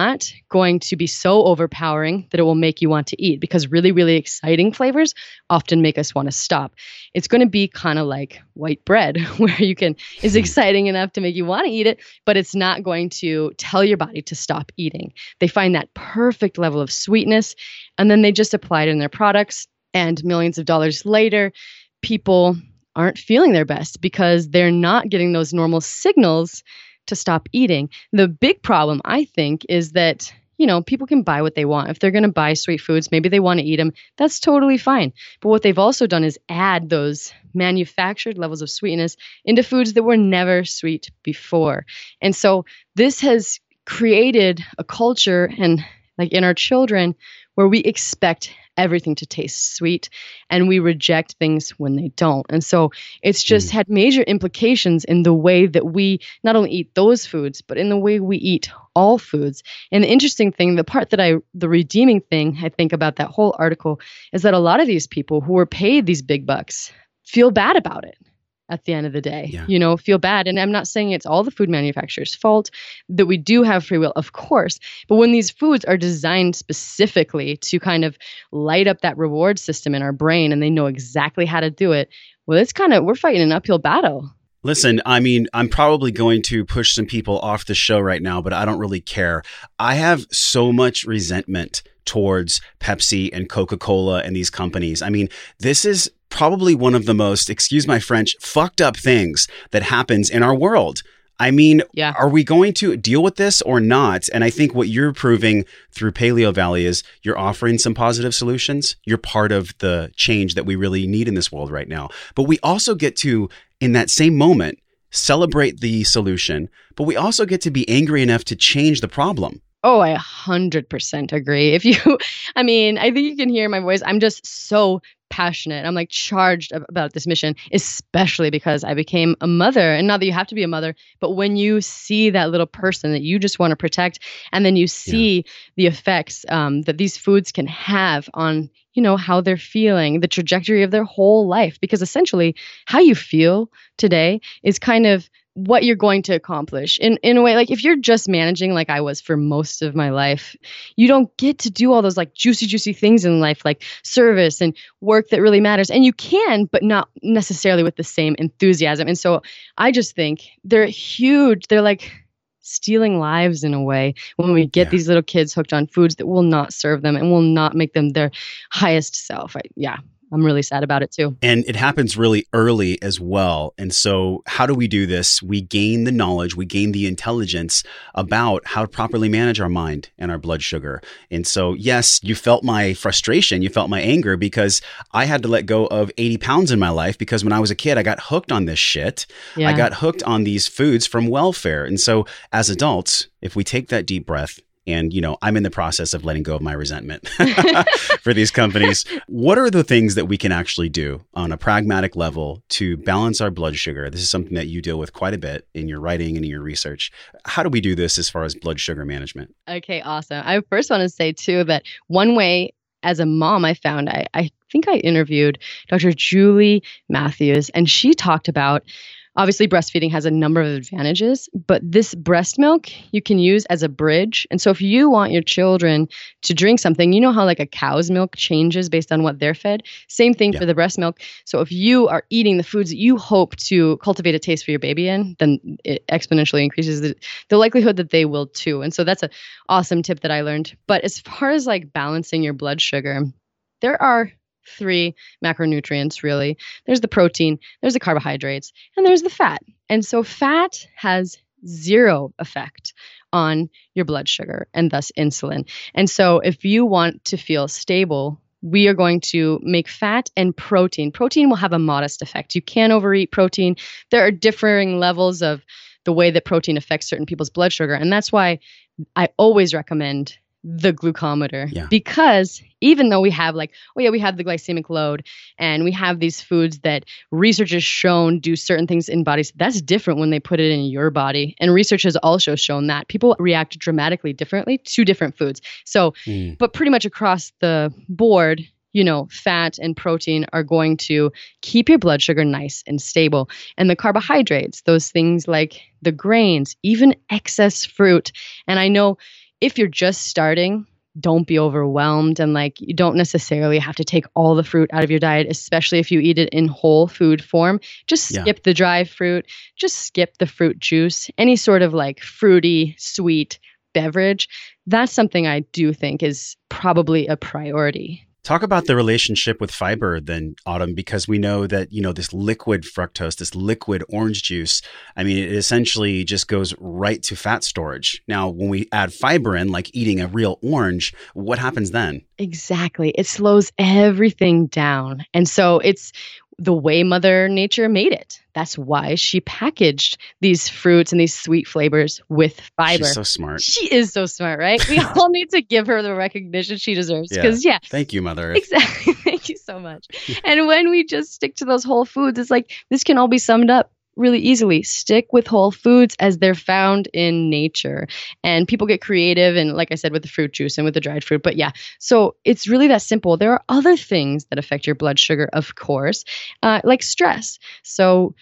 [SPEAKER 8] going to be so overpowering that it will make you want to eat because really, really exciting flavors often make us want to stop. It's going to be kind of like white bread, *laughs* where you can, is hmm. exciting enough to make you want to eat it, but it's not going to tell your body to stop eating. They find that perfect level of sweetness and then they just apply it in their products. And millions of dollars later, people aren't feeling their best because they're not getting those normal signals to stop eating. The big problem, I think, is that. You know, people can buy what they want. If they're going to buy sweet foods, maybe they want to eat them. That's totally fine. But what they've also done is add those manufactured levels of sweetness into foods that were never sweet before. And so this has created a culture and like in our children where we expect everything to taste sweet and we reject things when they don't. And so it's just mm. had major implications in the way that we not only eat those foods, but in the way we eat all foods. And the interesting thing, the part that I, the redeeming thing I think about that whole article is that a lot of these people who were paid these big bucks feel bad about it at the end of the day.
[SPEAKER 7] Yeah.
[SPEAKER 8] You know, feel bad. And I'm not saying it's all the food manufacturer's fault that we do have free will, of course. But when these foods are designed specifically to kind of light up that reward system in our brain and they know exactly how to do it, well, it's kind of, we're fighting an uphill battle.
[SPEAKER 7] Listen, I mean, I'm probably going to push some people off the show right now, but I don't really care. I have so much resentment towards Pepsi and Coca Cola and these companies. I mean, this is probably one of the most, excuse my French, fucked up things that happens in our world. I mean,
[SPEAKER 8] Yeah.
[SPEAKER 7] are we going to deal with this or not? And I think what you're proving through Paleo Valley is you're offering some positive solutions. You're part of the change that we really need in this world right now. But we also get to, in that same moment, celebrate the solution, but we also get to be angry enough to change the problem.
[SPEAKER 8] Oh, I 100% agree. If you, *laughs* I mean, I think you can hear my voice. I'm just so passionate. I'm like charged about this mission, especially because I became a mother. And not that you have to be a mother, but when you see that little person that you just want to protect, and then you see the effects um, that these foods can have on, you know, how they're feeling, the trajectory of their whole life, because essentially how you feel today is kind of what you're going to accomplish in in a way like if you're just managing like I was for most of my life you don't get to do all those like juicy juicy things in life like service and work that really matters. And you can but not necessarily with the same enthusiasm. And so I just think they're huge. They're like stealing lives in a way when we get
[SPEAKER 7] Yeah.
[SPEAKER 8] these little kids hooked on foods that will not serve them and will not make them their highest self. I, yeah I'm really sad about it too
[SPEAKER 7] And it happens really early as well. And so, how do we do this? We gain the knowledge, we gain the intelligence about how to properly manage our mind and our blood sugar. And so, yes, you felt my frustration, you felt my anger because I had to let go of 80 pounds in my life because when I was a kid, I got hooked on this shit.
[SPEAKER 8] yeah
[SPEAKER 7] I got hooked on these foods from welfare. And so, as adults, if we take that deep breath, and you know, I'm in the process of letting go of my resentment *laughs* *laughs* for these companies. What are the things that we can actually do on a pragmatic level to balance our blood sugar? This is something that you deal with quite a bit in your writing and in your research. How do we do this as far as blood sugar management?
[SPEAKER 8] Okay, awesome. I first want to say too that one way as a mom I found I, I think I interviewed Dr. Julie Matthews and she talked about obviously breastfeeding has a number of advantages, but this breast milk you can use as a bridge. And so if you want your children to drink something, you know how like a cow's milk changes based on what they're fed? Same thing
[SPEAKER 7] Yeah.
[SPEAKER 8] for the breast milk. So if you are eating the foods that you hope to cultivate a taste for your baby in, then it exponentially increases the, the likelihood that they will too. And so that's a awesome tip that I learned. But as far as like balancing your blood sugar, there are three macronutrients really. There's the protein, there's the carbohydrates, and there's the fat. And so fat has zero effect on your blood sugar and thus insulin. And so if you want to feel stable, we are going to make fat and protein. Protein will have a modest effect. You can overeat protein. There are differing levels of the way that protein affects certain people's blood sugar. And that's why I always recommend the glucometer
[SPEAKER 7] Yeah.
[SPEAKER 8] because even though we have like oh yeah we have the glycemic load and we have these foods that research has shown do certain things in bodies that's different when they put it in your body and research has also shown that people react dramatically differently to different foods so
[SPEAKER 7] Mm.
[SPEAKER 8] but pretty much across the board you know fat and protein are going to keep your blood sugar nice and stable and the carbohydrates those things like the grains even excess fruit and i know if you're just starting, don't be overwhelmed and like you don't necessarily have to take all the fruit out of your diet, especially if you eat it in whole food form. Just
[SPEAKER 7] Yeah.
[SPEAKER 8] skip the dry fruit, just skip the fruit juice, any sort of like fruity, sweet beverage. That's something I do think is probably a priority.
[SPEAKER 7] Talk about the relationship with fiber then, Autumn, because we know that, you know, this liquid fructose, this liquid orange juice, I mean, it essentially just goes right to fat storage. Now, when we add fiber in, like eating a real orange, what happens then?
[SPEAKER 8] Exactly. It slows everything down. And so it's the way Mother Nature made it. That's why she packaged these fruits and these sweet flavors with fiber.
[SPEAKER 7] She's so smart.
[SPEAKER 8] She is so smart, right? We *laughs* all need to give her the recognition she deserves.
[SPEAKER 7] Yeah.
[SPEAKER 8] Because, yeah,
[SPEAKER 7] Thank you, Mother. Earth.
[SPEAKER 8] exactly. *laughs* Thank you so much. and when we just stick to those whole foods, it's like this can all be summed up really easily. Stick with whole foods as they're found in nature. And people get creative, and like I said, with the fruit juice and with the dried fruit. But yeah, so it's really that simple. There are other things that affect your blood sugar, of course, uh, like stress. So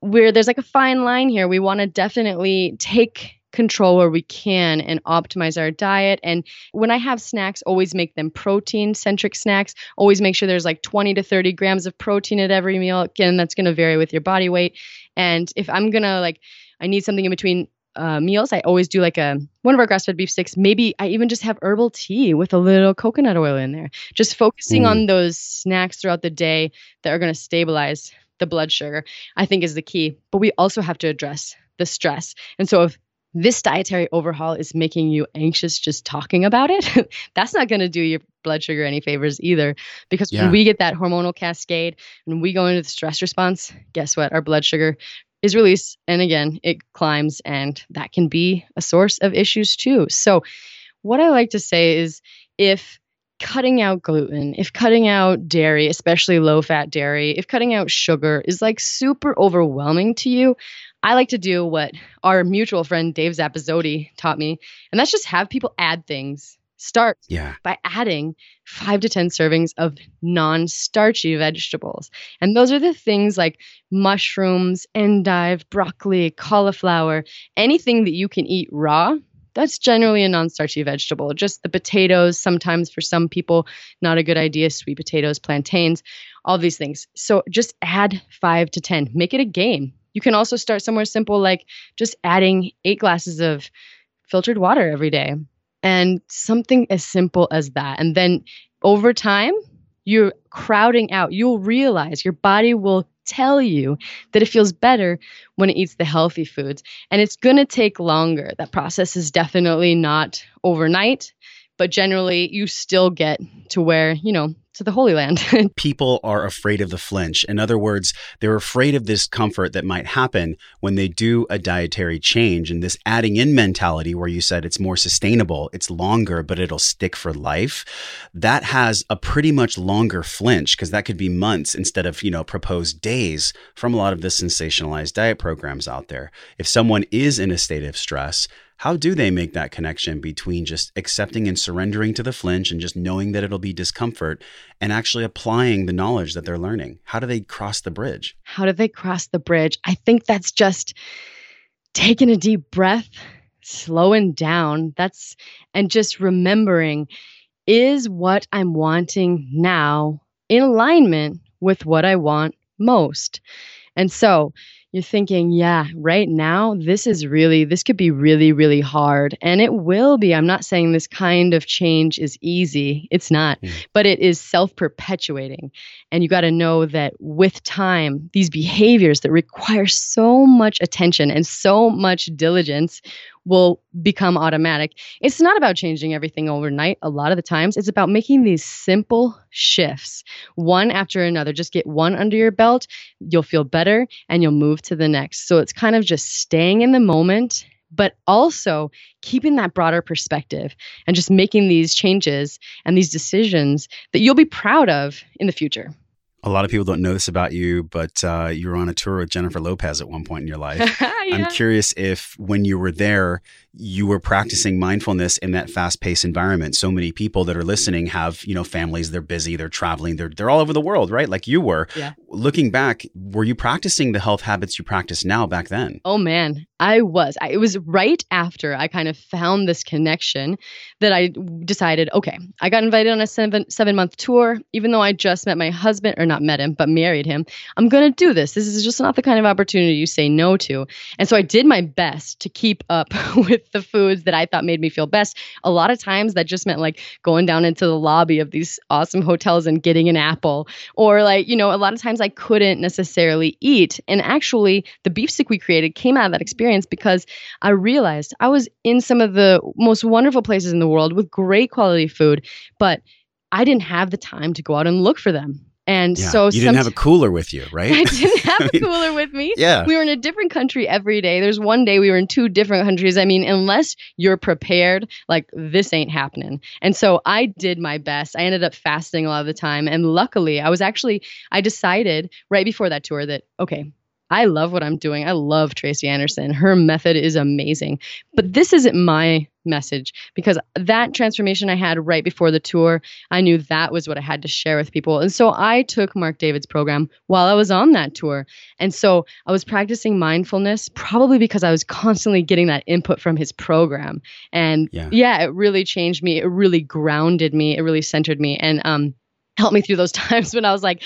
[SPEAKER 8] where there's like a fine line here, we want to definitely take control where we can and optimize our diet. And when i have snacks always make them protein centric snacks. Always make sure there's like 20 to 30 grams of protein at every meal. Again that's going to vary with your body weight. And if i'm going to like i need something in between uh, meals i always do like a one of our grass-fed beef sticks. Maybe i even just have herbal tea with a little coconut oil in there. Just focusing
[SPEAKER 7] Mm.
[SPEAKER 8] on those snacks throughout the day that are going to stabilize the blood sugar i think is the key. But we also have to address the stress. And so if this dietary overhaul is making you anxious just talking about it, *laughs* that's not going to do your blood sugar any favors either. Because
[SPEAKER 7] Yeah.
[SPEAKER 8] when we get that hormonal cascade and we go into the stress response, guess what? Our blood sugar is released. And again, it climbs, and that can be a source of issues too. So, what I like to say is if cutting out gluten, if cutting out dairy, especially low fat dairy, if cutting out sugar is like super overwhelming to you, I like to do what our mutual friend Dave Zappizotti taught me, and that's just have people add things. Start
[SPEAKER 7] Yeah.
[SPEAKER 8] by adding five to 10 servings of non starchy vegetables. And those are the things like mushrooms, endive, broccoli, cauliflower, anything that you can eat raw. That's generally a non starchy vegetable. Just the potatoes, sometimes for some people, not a good idea. Sweet potatoes, plantains, all these things. So just add five to 10. Make it a game. You can also start somewhere simple like just adding eight glasses of filtered water every day and something as simple as that. And then over time, you're crowding out. You'll realize your body will tell you that it feels better when it eats the healthy foods. And it's going to take longer. That process is definitely not overnight, but generally, you still get to where, you know, to the Holy Land. *laughs*
[SPEAKER 7] People are afraid of the flinch. In other words, they're afraid of this comfort that might happen when they do a dietary change. And this adding in mentality, where you said it's more sustainable, it's longer, but it'll stick for life, that has a pretty much longer flinch because that could be months instead of, you know, proposed days from a lot of the sensationalized diet programs out there. If someone is in a state of stress, how do they make that connection between just accepting and surrendering to the flinch and just knowing that it'll be discomfort and actually applying the knowledge that they're learning? How do they cross the bridge?
[SPEAKER 8] How do they cross the bridge? I think that's just taking a deep breath, slowing down. That's and just remembering is what I'm wanting now in alignment with what I want most. And so you're thinking, yeah, right now, this is really, this could be really, really hard. And it will be. I'm not saying this kind of change is easy. It's not,
[SPEAKER 7] Mm.
[SPEAKER 8] but it is self perpetuating. And you got to know that with time, these behaviors that require so much attention and so much diligence will become automatic. It's not about changing everything overnight. A lot of the times, it's about making these simple shifts, one after another. Just get one under your belt, you'll feel better, and you'll move to the next. So it's kind of just staying in the moment but also keeping that broader perspective and just making these changes and these decisions that you'll be proud of in the future.
[SPEAKER 7] A lot of people don't know this about you, but uh, you were on a tour with Jennifer Lopez at one point in your life. *laughs*
[SPEAKER 8] yeah.
[SPEAKER 7] I'm curious if when you were there, you were practicing mindfulness in that fast-paced environment. So many people that are listening have, you know, families, they're busy, they're traveling, they're they're all over the world, right? Like you were.
[SPEAKER 8] Yeah.
[SPEAKER 7] Looking back, were you practicing the health habits you practice now back then?
[SPEAKER 8] Oh man, I was. I, it was right after I kind of found this connection that I decided, okay, I got invited on a seven seven month tour, even though I just met my husband, or not met him, but married him. I'm gonna do this. This is just not the kind of opportunity you say no to. And so I did my best to keep up *laughs* with the foods that I thought made me feel best. A lot of times that just meant like going down into the lobby of these awesome hotels and getting an apple, or like you know, a lot of times I couldn't necessarily eat. And actually, the beef stick we created came out of that experience because I realized I was in some of the most wonderful places in the world with great quality food, but I didn't have the time to go out and look for them. And
[SPEAKER 7] Yeah.
[SPEAKER 8] so
[SPEAKER 7] you didn't have a cooler with you, right?
[SPEAKER 8] I didn't *laughs* have
[SPEAKER 7] I
[SPEAKER 8] a cooler with me.
[SPEAKER 7] Yeah.
[SPEAKER 8] We were in a different country every day. There's one day we were in two different countries. I mean, unless you're prepared, like this ain't happening. And so I did my best. I ended up fasting a lot of the time. And luckily, I was actually, I decided right before that tour that, okay, I love what I'm doing. I love Tracy Anderson. Her method is amazing. But this isn't my message because that transformation I had right before the tour, I knew that was what I had to share with people. And so I took Marc David's program while I was on that tour. And so I was practicing mindfulness probably because I was constantly getting that input from his program. And
[SPEAKER 7] Yeah.
[SPEAKER 8] yeah, it really changed me. It really grounded me. It really centered me and um helped me through those *laughs* times when I was like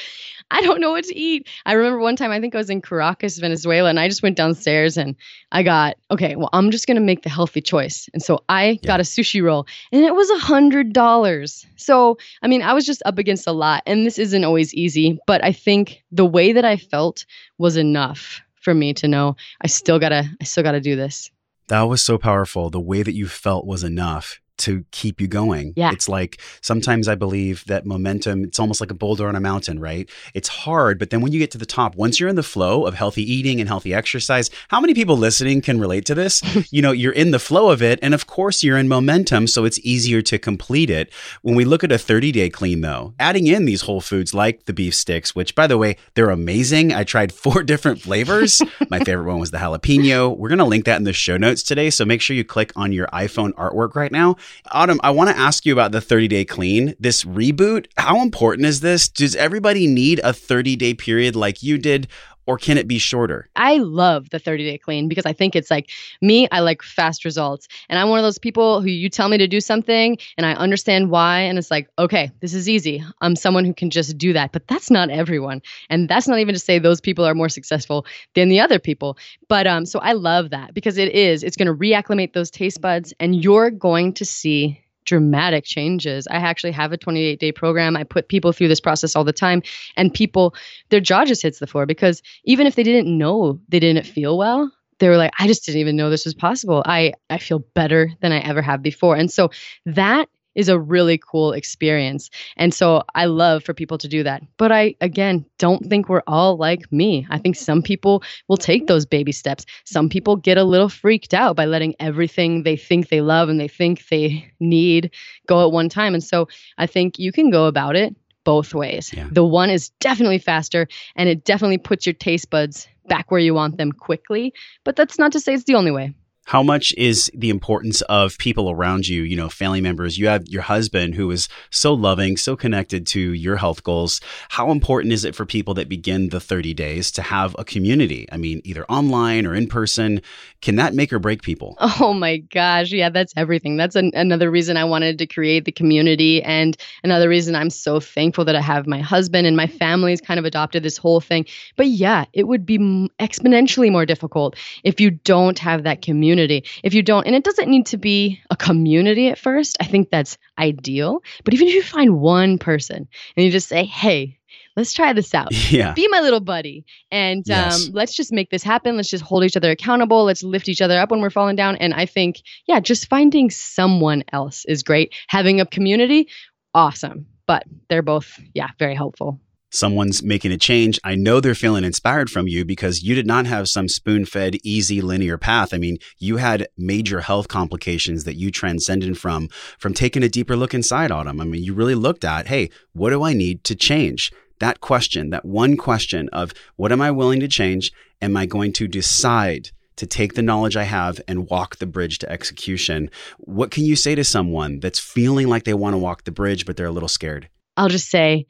[SPEAKER 8] I don't know what to eat. I remember one time, I think I was in Caracas, Venezuela, and I just went downstairs and I got, okay, well, I'm just going to make the healthy choice. And so I got a sushi roll and it was a hundred dollars. So, I mean, I was just up against a lot and this isn't always easy, but I think the way that I felt was enough for me to know I still gotta, I still gotta do this.
[SPEAKER 7] That was so powerful. The way that you felt was enough to keep you going.
[SPEAKER 8] Yeah.
[SPEAKER 7] It's like sometimes I believe that momentum, it's almost like a boulder on a mountain, right? It's hard, but then when you get to the top, once you're in the flow of healthy eating and healthy exercise, how many people listening can relate to this? *laughs* you know, you're in the flow of it. And of course, you're in momentum. So it's easier to complete it. When we look at a 30 day clean, though, adding in these whole foods like the beef sticks, which by the way, they're amazing. I tried *laughs* four different flavors. My *laughs* favorite one was the jalapeno. We're going to link that in the show notes today. So make sure you click on your iPhone artwork right now. Autumn, I want to ask you about the 30 day clean, this reboot. How important is this? Does everybody need a 30 day period like you did, or can it be shorter?
[SPEAKER 8] I love the 30 day clean because I think it's like me, I like fast results. And I'm one of those people who you tell me to do something and I understand why. And it's like, okay, this is easy. I'm someone who can just do that. But that's not everyone. And that's not even to say those people are more successful than the other people. But um, so I love that because it is, it's going to reacclimate those taste buds and you're going to see dramatic changes. I actually have a 28 day program. I put people through this process all the time, and people, their jaw just hits the floor because even if they didn't know they didn't feel well, they were like, I just didn't even know this was possible. I, I feel better than I ever have before. And so that is a really cool experience. And so I love for people to do that. But I, again, don't think we're all like me. I think some people will take those baby steps. Some people get a little freaked out by letting everything they think they love and they think they need go at one time. And so I think you can go about it both ways.
[SPEAKER 7] Yeah.
[SPEAKER 8] The one is definitely faster and it definitely puts your taste buds back where you want them quickly. But that's not to say it's the only way.
[SPEAKER 7] How much is the importance of people around you, you know, family members? You have your husband who is so loving, so connected to your health goals. How important is it for people that begin the 30 days to have a community? I mean, either online or in person. Can that make or break people? *laughs*
[SPEAKER 8] Oh my gosh. Yeah, that's everything. That's an, another reason I wanted to create the community. And another reason I'm so thankful that I have my husband and my family's kind of adopted this whole thing. But yeah, it would be exponentially more difficult if you don't have that community. If you don't, and it doesn't need to be a community at first. I think that's ideal. But even if you find one person and you just say, hey, let's try this out. *laughs*
[SPEAKER 7] Yeah.
[SPEAKER 8] Be my little buddy. And
[SPEAKER 7] Yes.
[SPEAKER 8] um, let's just make this happen. Let's just hold each other accountable. Let's lift each other up when we're falling down. And I think, yeah, just finding someone else is great. Having a community, awesome. But they're both, yeah, very helpful.
[SPEAKER 7] Someone's making a change, I know they're feeling inspired from you because you did not have some spoon fed, easy, linear path. I mean, you had major health complications that you transcended from, from taking a deeper look inside them. I mean, you really looked at, hey, what do I need to change? That question, that one question of what am I willing to change? Am I going to decide to take the knowledge I have and walk the bridge to execution? What can you say to someone that's feeling like they want to walk the bridge, but they're a little scared?
[SPEAKER 8] I'll just say,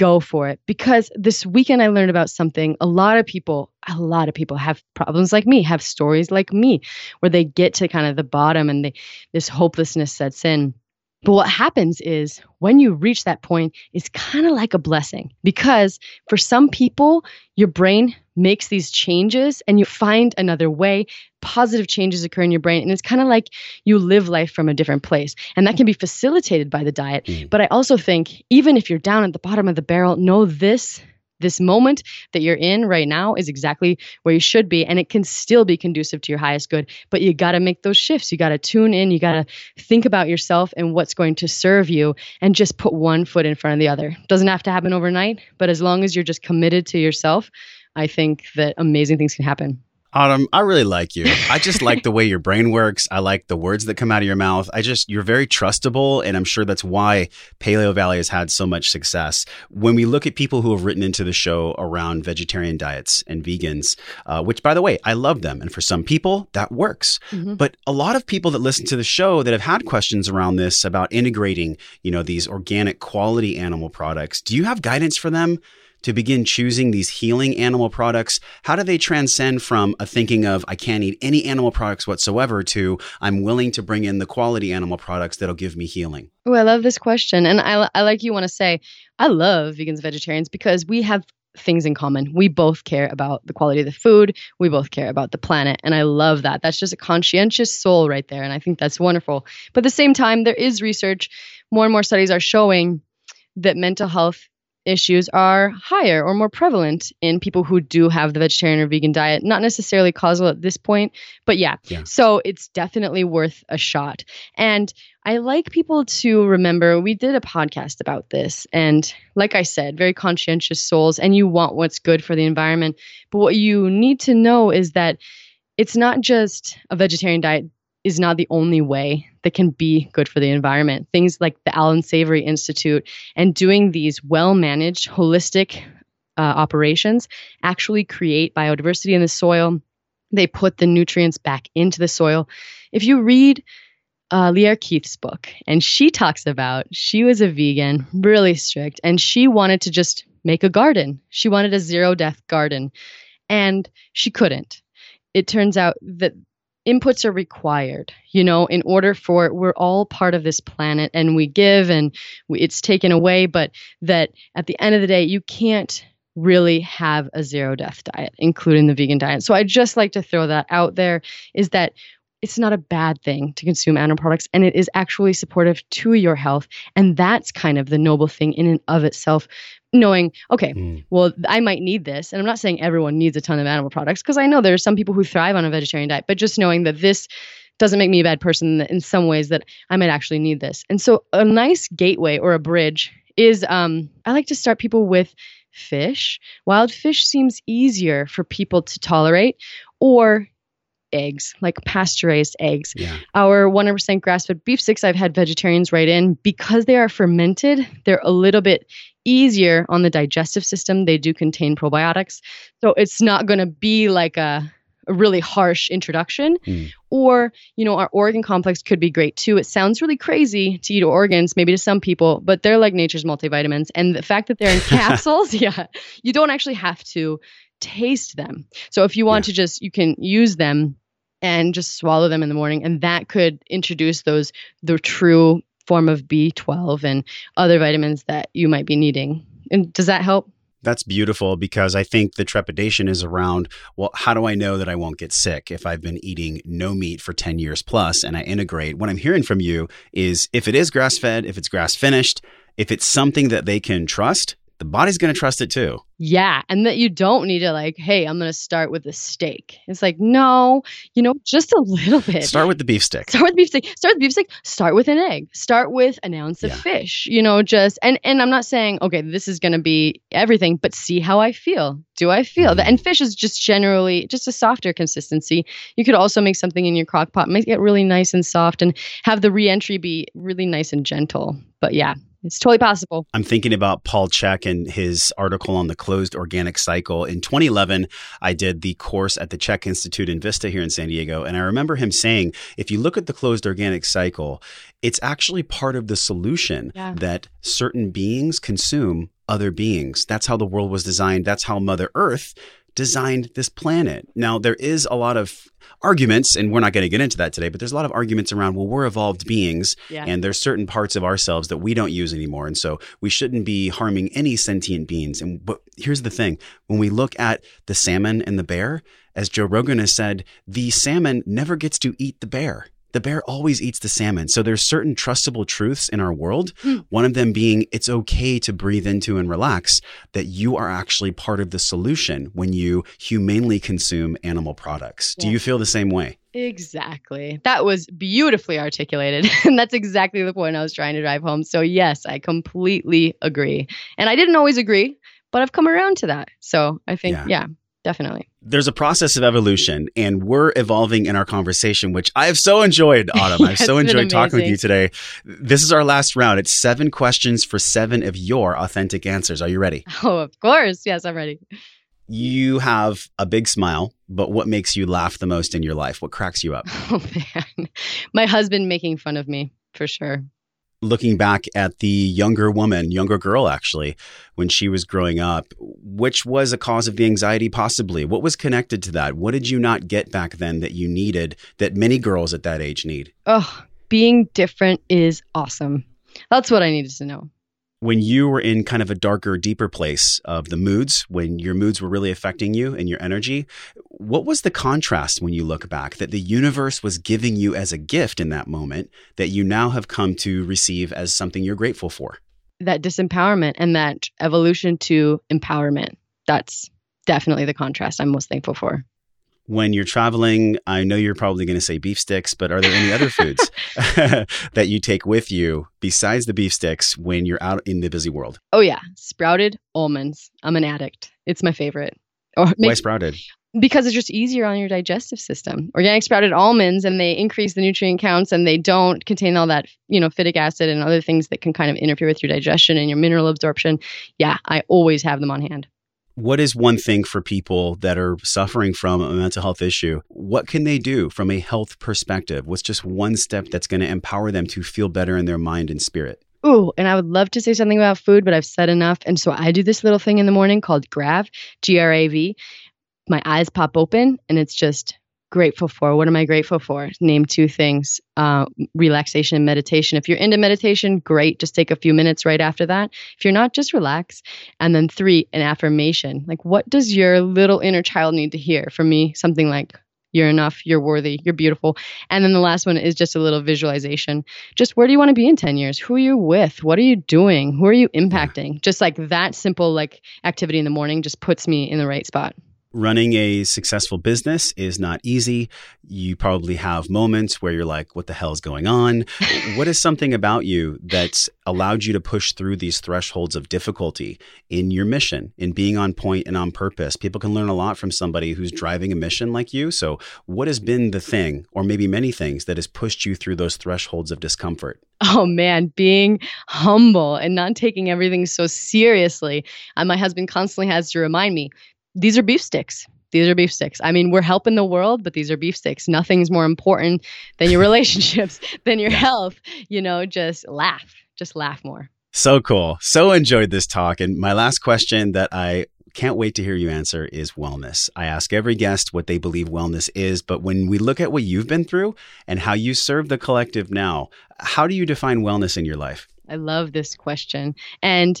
[SPEAKER 8] go for it. Because this weekend I learned about something. A lot of people, a lot of people have problems like me, have stories like me, where they get to kind of the bottom and they, this hopelessness sets in. But what happens is when you reach that point, it's kind of like a blessing because for some people, your brain makes these changes and you find another way. Positive changes occur in your brain. And it's kind of like you live life from a different place. And that can be facilitated by the diet.
[SPEAKER 7] Mm.
[SPEAKER 8] But I also think even if you're down at the bottom of the barrel, know this this moment that you're in right now is exactly where you should be and it can still be conducive to your highest good but you got to make those shifts you got to tune in you got to think about yourself and what's going to serve you and just put one foot in front of the other doesn't have to happen overnight but as long as you're just committed to yourself i think that amazing things can happen
[SPEAKER 7] Autumn, I really like you. I just like *laughs* the way your brain works. I like the words that come out of your mouth. I just, you're very trustable. And I'm sure that's why Paleo Valley has had so much success. When we look at people who have written into the show around vegetarian diets and vegans, uh, which by the way, I love them. And for some people, that works.
[SPEAKER 8] Mhm.
[SPEAKER 7] But a lot of people that listen to the show that have had questions around this about integrating, you know, these organic quality animal products, do you have guidance for them? To begin choosing these healing animal products? How do they transcend from a thinking of, I can't eat any animal products whatsoever to, I'm willing to bring in the quality animal products that'll give me healing?
[SPEAKER 8] Oh, I love this question. And I, I like you want to say, I love vegans and vegetarians because we have things in common. We both care about the quality of the food. We both care about the planet. And I love that. That's just a conscientious soul right there. And I think that's wonderful. But at the same time, there is research. More and more studies are showing that mental health issues are higher or more prevalent in people who do have the vegetarian or vegan diet. Not necessarily causal at this point, but yeah.
[SPEAKER 7] Yeah.
[SPEAKER 8] So it's definitely worth a shot. And I like people to remember we did a podcast about this. And like I said, very conscientious souls, and you want what's good for the environment. But what you need to know is that it's not just a vegetarian diet is not the only way that can be good for the environment. Things like the Allan Savory Institute and doing these well managed, holistic uh, operations actually create biodiversity in the soil. They put the nutrients back into the soil. If you read uh, Lierre Keith's book, and she talks about she was a vegan, really strict, and she wanted to just make a garden. She wanted a zero death garden, and she couldn't. It turns out that inputs are required you know in order for we're all part of this planet and we give and we, it's taken away but that at the end of the day you can't really have a zero death diet including the vegan diet. So i just like to throw that out there is that it's not a bad thing to consume animal products and it is actually supportive to your health and that's kind of the noble thing in and of itself knowing okay
[SPEAKER 7] Mm.
[SPEAKER 8] well i might need this and i'm not saying everyone needs a ton of animal products because i know there are some people who thrive on a vegetarian diet but just knowing that this doesn't make me a bad person in some ways that i might actually need this and so a nice gateway or a bridge is um, i like to start people with fish wild fish seems easier for people to tolerate or eggs like pasture raised eggs
[SPEAKER 7] Yeah.
[SPEAKER 8] our 100% grass fed beef sticks I've had vegetarians write in because they are fermented, they're a little bit easier on the digestive system. They do contain probiotics. So it's not going to be like a, a really harsh introduction.
[SPEAKER 7] Mm.
[SPEAKER 8] Or, you know, our organ complex could be great too. It sounds really crazy to eat organs, maybe to some people, but they're like nature's multivitamins. And the fact that they're in *laughs* capsules, yeah, you don't actually have to taste them. So if you want to just, you can use them and just swallow them in the morning and that could introduce those the true form of B12 and other vitamins that you might be needing. And does that help?
[SPEAKER 7] That's beautiful because I think the trepidation is around, well, how do I know that I won't get sick if I've been eating no meat for 10 years plus and I integrate? What I'm hearing from you is if it is grass fed, if it's grass finished, if it's something that they can trust, the body's going to trust it too.
[SPEAKER 8] Yeah. And that you don't need to, like, hey, I'm going to start with a steak. It's like, no, you know, just a little bit.
[SPEAKER 7] Start with the beef stick.
[SPEAKER 8] Start with beef steak. Start with beef steak. Start with an egg. Start with an ounce of fish. You know, just and and I'm not saying okay, this is going to be everything, but see how I feel. Do I feel that?
[SPEAKER 7] Mhm.
[SPEAKER 8] And fish is just generally just a softer consistency. You could also make something in your crock pot, make it really nice and soft, and have the reentry be really nice and gentle. But yeah, it's totally possible.
[SPEAKER 7] I'm thinking about Paul Chek and his article on the closed organic cycle. In 2011, I did the course at the CHEK Institute in Vista here in San Diego. And I remember him saying, if you look at the closed organic cycle, it's actually part of the solution
[SPEAKER 8] Yeah.
[SPEAKER 7] that certain beings consume other beings. That's how the world was designed. That's how Mother Earth designed this planet. Now, there is a lot of arguments, and we're not going to get into that today, but there's a lot of arguments around, well, we're evolved beings
[SPEAKER 8] Yeah.
[SPEAKER 7] and there's certain parts of ourselves that we don't use anymore. And so we shouldn't be harming any sentient beings. And but here's the thing when we look at the salmon and the bear, as Joe Rogan has said, the salmon never gets to eat the bear. The bear always eats the salmon. So there's certain trustable truths in our world. Hmm. One of them being it's okay to breathe into and relax, that you are actually part of the solution when you humanely consume animal products. Do you feel the same way?
[SPEAKER 8] Exactly. That was beautifully articulated. *laughs* and that's exactly the point I was trying to drive home. So, yes, I completely agree. And I didn't always agree, but I've come around to that. So, I think,
[SPEAKER 7] Yeah.
[SPEAKER 8] yeah, definitely.
[SPEAKER 7] there's a process of evolution and we're evolving in our conversation which i've so enjoyed autumn i've *laughs* so enjoyed talking with you today this is our last round it's seven questions for seven of your authentic answers are you ready *laughs*
[SPEAKER 8] Oh, of course. Yes, I'm ready.
[SPEAKER 7] you have a big smile but what makes you laugh the most in your life what cracks you up *laughs*
[SPEAKER 8] Oh, man. My husband making fun of me for sure.
[SPEAKER 7] Looking back at the younger woman younger girl actually when she was growing up which was a cause of the anxiety possibly what was connected to that what did you not get back then that you needed that many girls at that age need
[SPEAKER 8] Oh, being different is awesome. That's what I needed to know.
[SPEAKER 7] When you were in kind of a darker, deeper place of the moods, when your moods were really affecting you and your energy, what was the contrast when you look back that the universe was giving you as a gift in that moment that you now have come to receive as something you're grateful for?
[SPEAKER 8] That disempowerment and that evolution to empowerment. That's definitely the contrast I'm most thankful for.
[SPEAKER 7] When you're traveling, I know you're probably going to say beef sticks, but are there any other foods *laughs* *laughs* that you take with you besides the beef sticks when you're out in the busy world?
[SPEAKER 8] Oh yeah, sprouted almonds. I'm an addict. It's my favorite. Or
[SPEAKER 7] Why sprouted?
[SPEAKER 8] because it's just easier on your digestive system. Organic sprouted almonds and they increase the nutrient counts and they don't contain all that, you know, phytic acid and other things that can kind of interfere with your digestion and your mineral absorption. Yeah, I always have them on hand.
[SPEAKER 7] What is one thing for people that are suffering from a mental health issue? What can they do from a health perspective? What's just one step that's going to empower them to feel better in their mind and spirit?
[SPEAKER 8] Ooh, and I would love to say something about food, but I've said enough. And so I do this little thing in the morning called GRAV, G R A V. My eyes pop open and it's just grateful for. What am I grateful for? Name two things uh, relaxation and meditation. If you're into meditation, great. Just take a few minutes right after that. If you're not, just relax. And then three, an affirmation. Like, what does your little inner child need to hear? For me, something like, you're enough, you're worthy, you're beautiful. And then the last one is just a little visualization. Just where do you want to be in 10 years? Who are you with? What are you doing? Who are you impacting? Just like that simple like activity in the morning just puts me in the right spot.
[SPEAKER 7] Running a successful business is not easy. You probably have moments where you're like, what the hell is going on? what is something about you that's allowed you to push through these thresholds of difficulty in your mission, in being on point and on purpose? People can learn a lot from somebody who's driving a mission like you. So, what has been the thing, or maybe many things, that has pushed you through those thresholds of discomfort?
[SPEAKER 8] Oh man, being humble and not taking everything so seriously. And my husband constantly has to remind me these are beef sticks. These are beef sticks. I mean, we're helping the world, but these are beef sticks. Nothing's more important than your *laughs* relationships, than your health. You know, just laugh, just laugh more.
[SPEAKER 7] So cool. So enjoyed this talk. And my last question that I can't wait to hear you answer is wellness. I ask every guest what they believe wellness is, but when we look at what you've been through and how you serve the collective now, how do you define wellness in your life?
[SPEAKER 8] I love this question. And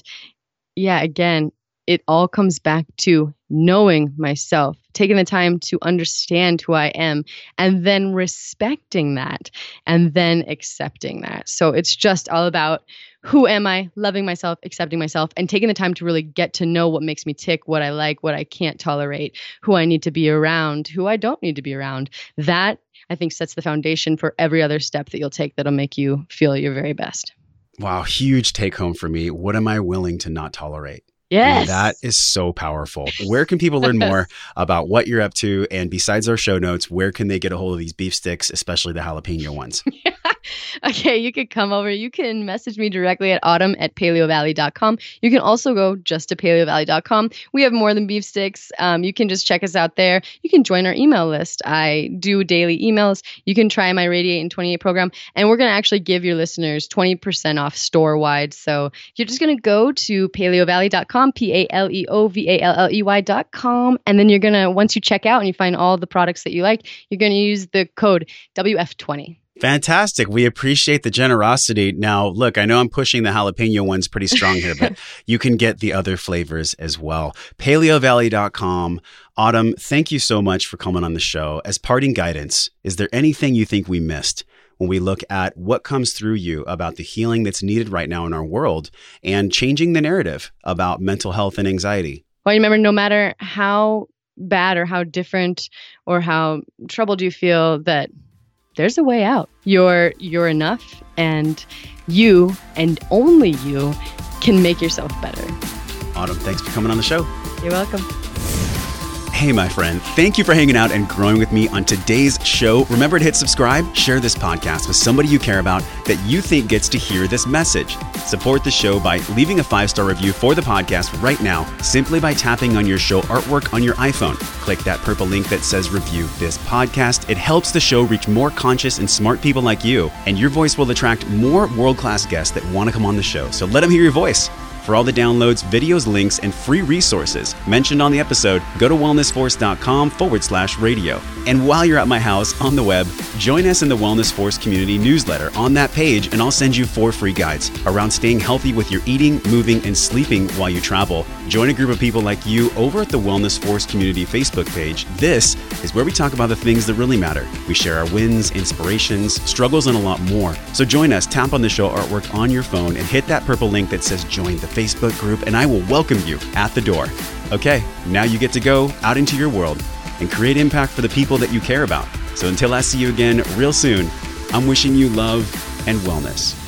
[SPEAKER 8] yeah, again, it all comes back to knowing myself, taking the time to understand who I am, and then respecting that, and then accepting that. So it's just all about who am I, loving myself, accepting myself, and taking the time to really get to know what makes me tick, what I like, what I can't tolerate, who I need to be around, who I don't need to be around. That I think sets the foundation for every other step that you'll take that'll make you feel your very best.
[SPEAKER 7] Wow, huge take home for me. What am I willing to not tolerate?
[SPEAKER 8] Yes.
[SPEAKER 7] That is so powerful. Where can people learn more *laughs* about what you're up to? And besides our show notes, where can they get a hold of these beef sticks, especially the jalapeno ones? *laughs*
[SPEAKER 8] okay, you could come over. You can message me directly at autumn at paleovalley.com. You can also go just to paleovalley.com. We have more than beef sticks. Um, you can just check us out there. You can join our email list. I do daily emails. You can try my Radiate in 28 program, and we're going to actually give your listeners 20% off store wide. So you're just going to go to paleovalley.com, P A L E O V A L L E Y.com, and then you're going to, once you check out and you find all the products that you like, you're going to use the code WF20.
[SPEAKER 7] Fantastic. We appreciate the generosity. Now, look, I know I'm pushing the jalapeno ones pretty strong here, but *laughs* you can get the other flavors as well. PaleoValley.com. Autumn, thank you so much for coming on the show. As parting guidance, is there anything you think we missed when we look at what comes through you about the healing that's needed right now in our world and changing the narrative about mental health and anxiety?
[SPEAKER 8] Well, you remember, no matter how bad or how different or how troubled you feel, that there's a way out. You're you're enough and you and only you can make yourself better.
[SPEAKER 7] Autumn, thanks for coming on the show.
[SPEAKER 8] You're welcome.
[SPEAKER 7] Hey, my friend, thank you for hanging out and growing with me on today's show. Remember to hit subscribe, share this podcast with somebody you care about that you think gets to hear this message. Support the show by leaving a five star review for the podcast right now, simply by tapping on your show artwork on your iPhone. Click that purple link that says review this podcast. It helps the show reach more conscious and smart people like you, and your voice will attract more world class guests that want to come on the show. So let them hear your voice. For all the downloads, videos, links, and free resources mentioned on the episode, go to wellnessforce.com forward slash radio. And while you're at my house on the web, join us in the Wellness Force community newsletter on that page, and I'll send you four free guides around staying healthy with your eating, moving, and sleeping while you travel. Join a group of people like you over at the Wellness Force community Facebook page. This is where we talk about the things that really matter. We share our wins, inspirations, struggles, and a lot more. So join us, tap on the show artwork on your phone, and hit that purple link that says join the Facebook group, and I will welcome you at the door. Okay, now you get to go out into your world and create impact for the people that you care about. So until I see you again real soon, I'm wishing you love and wellness.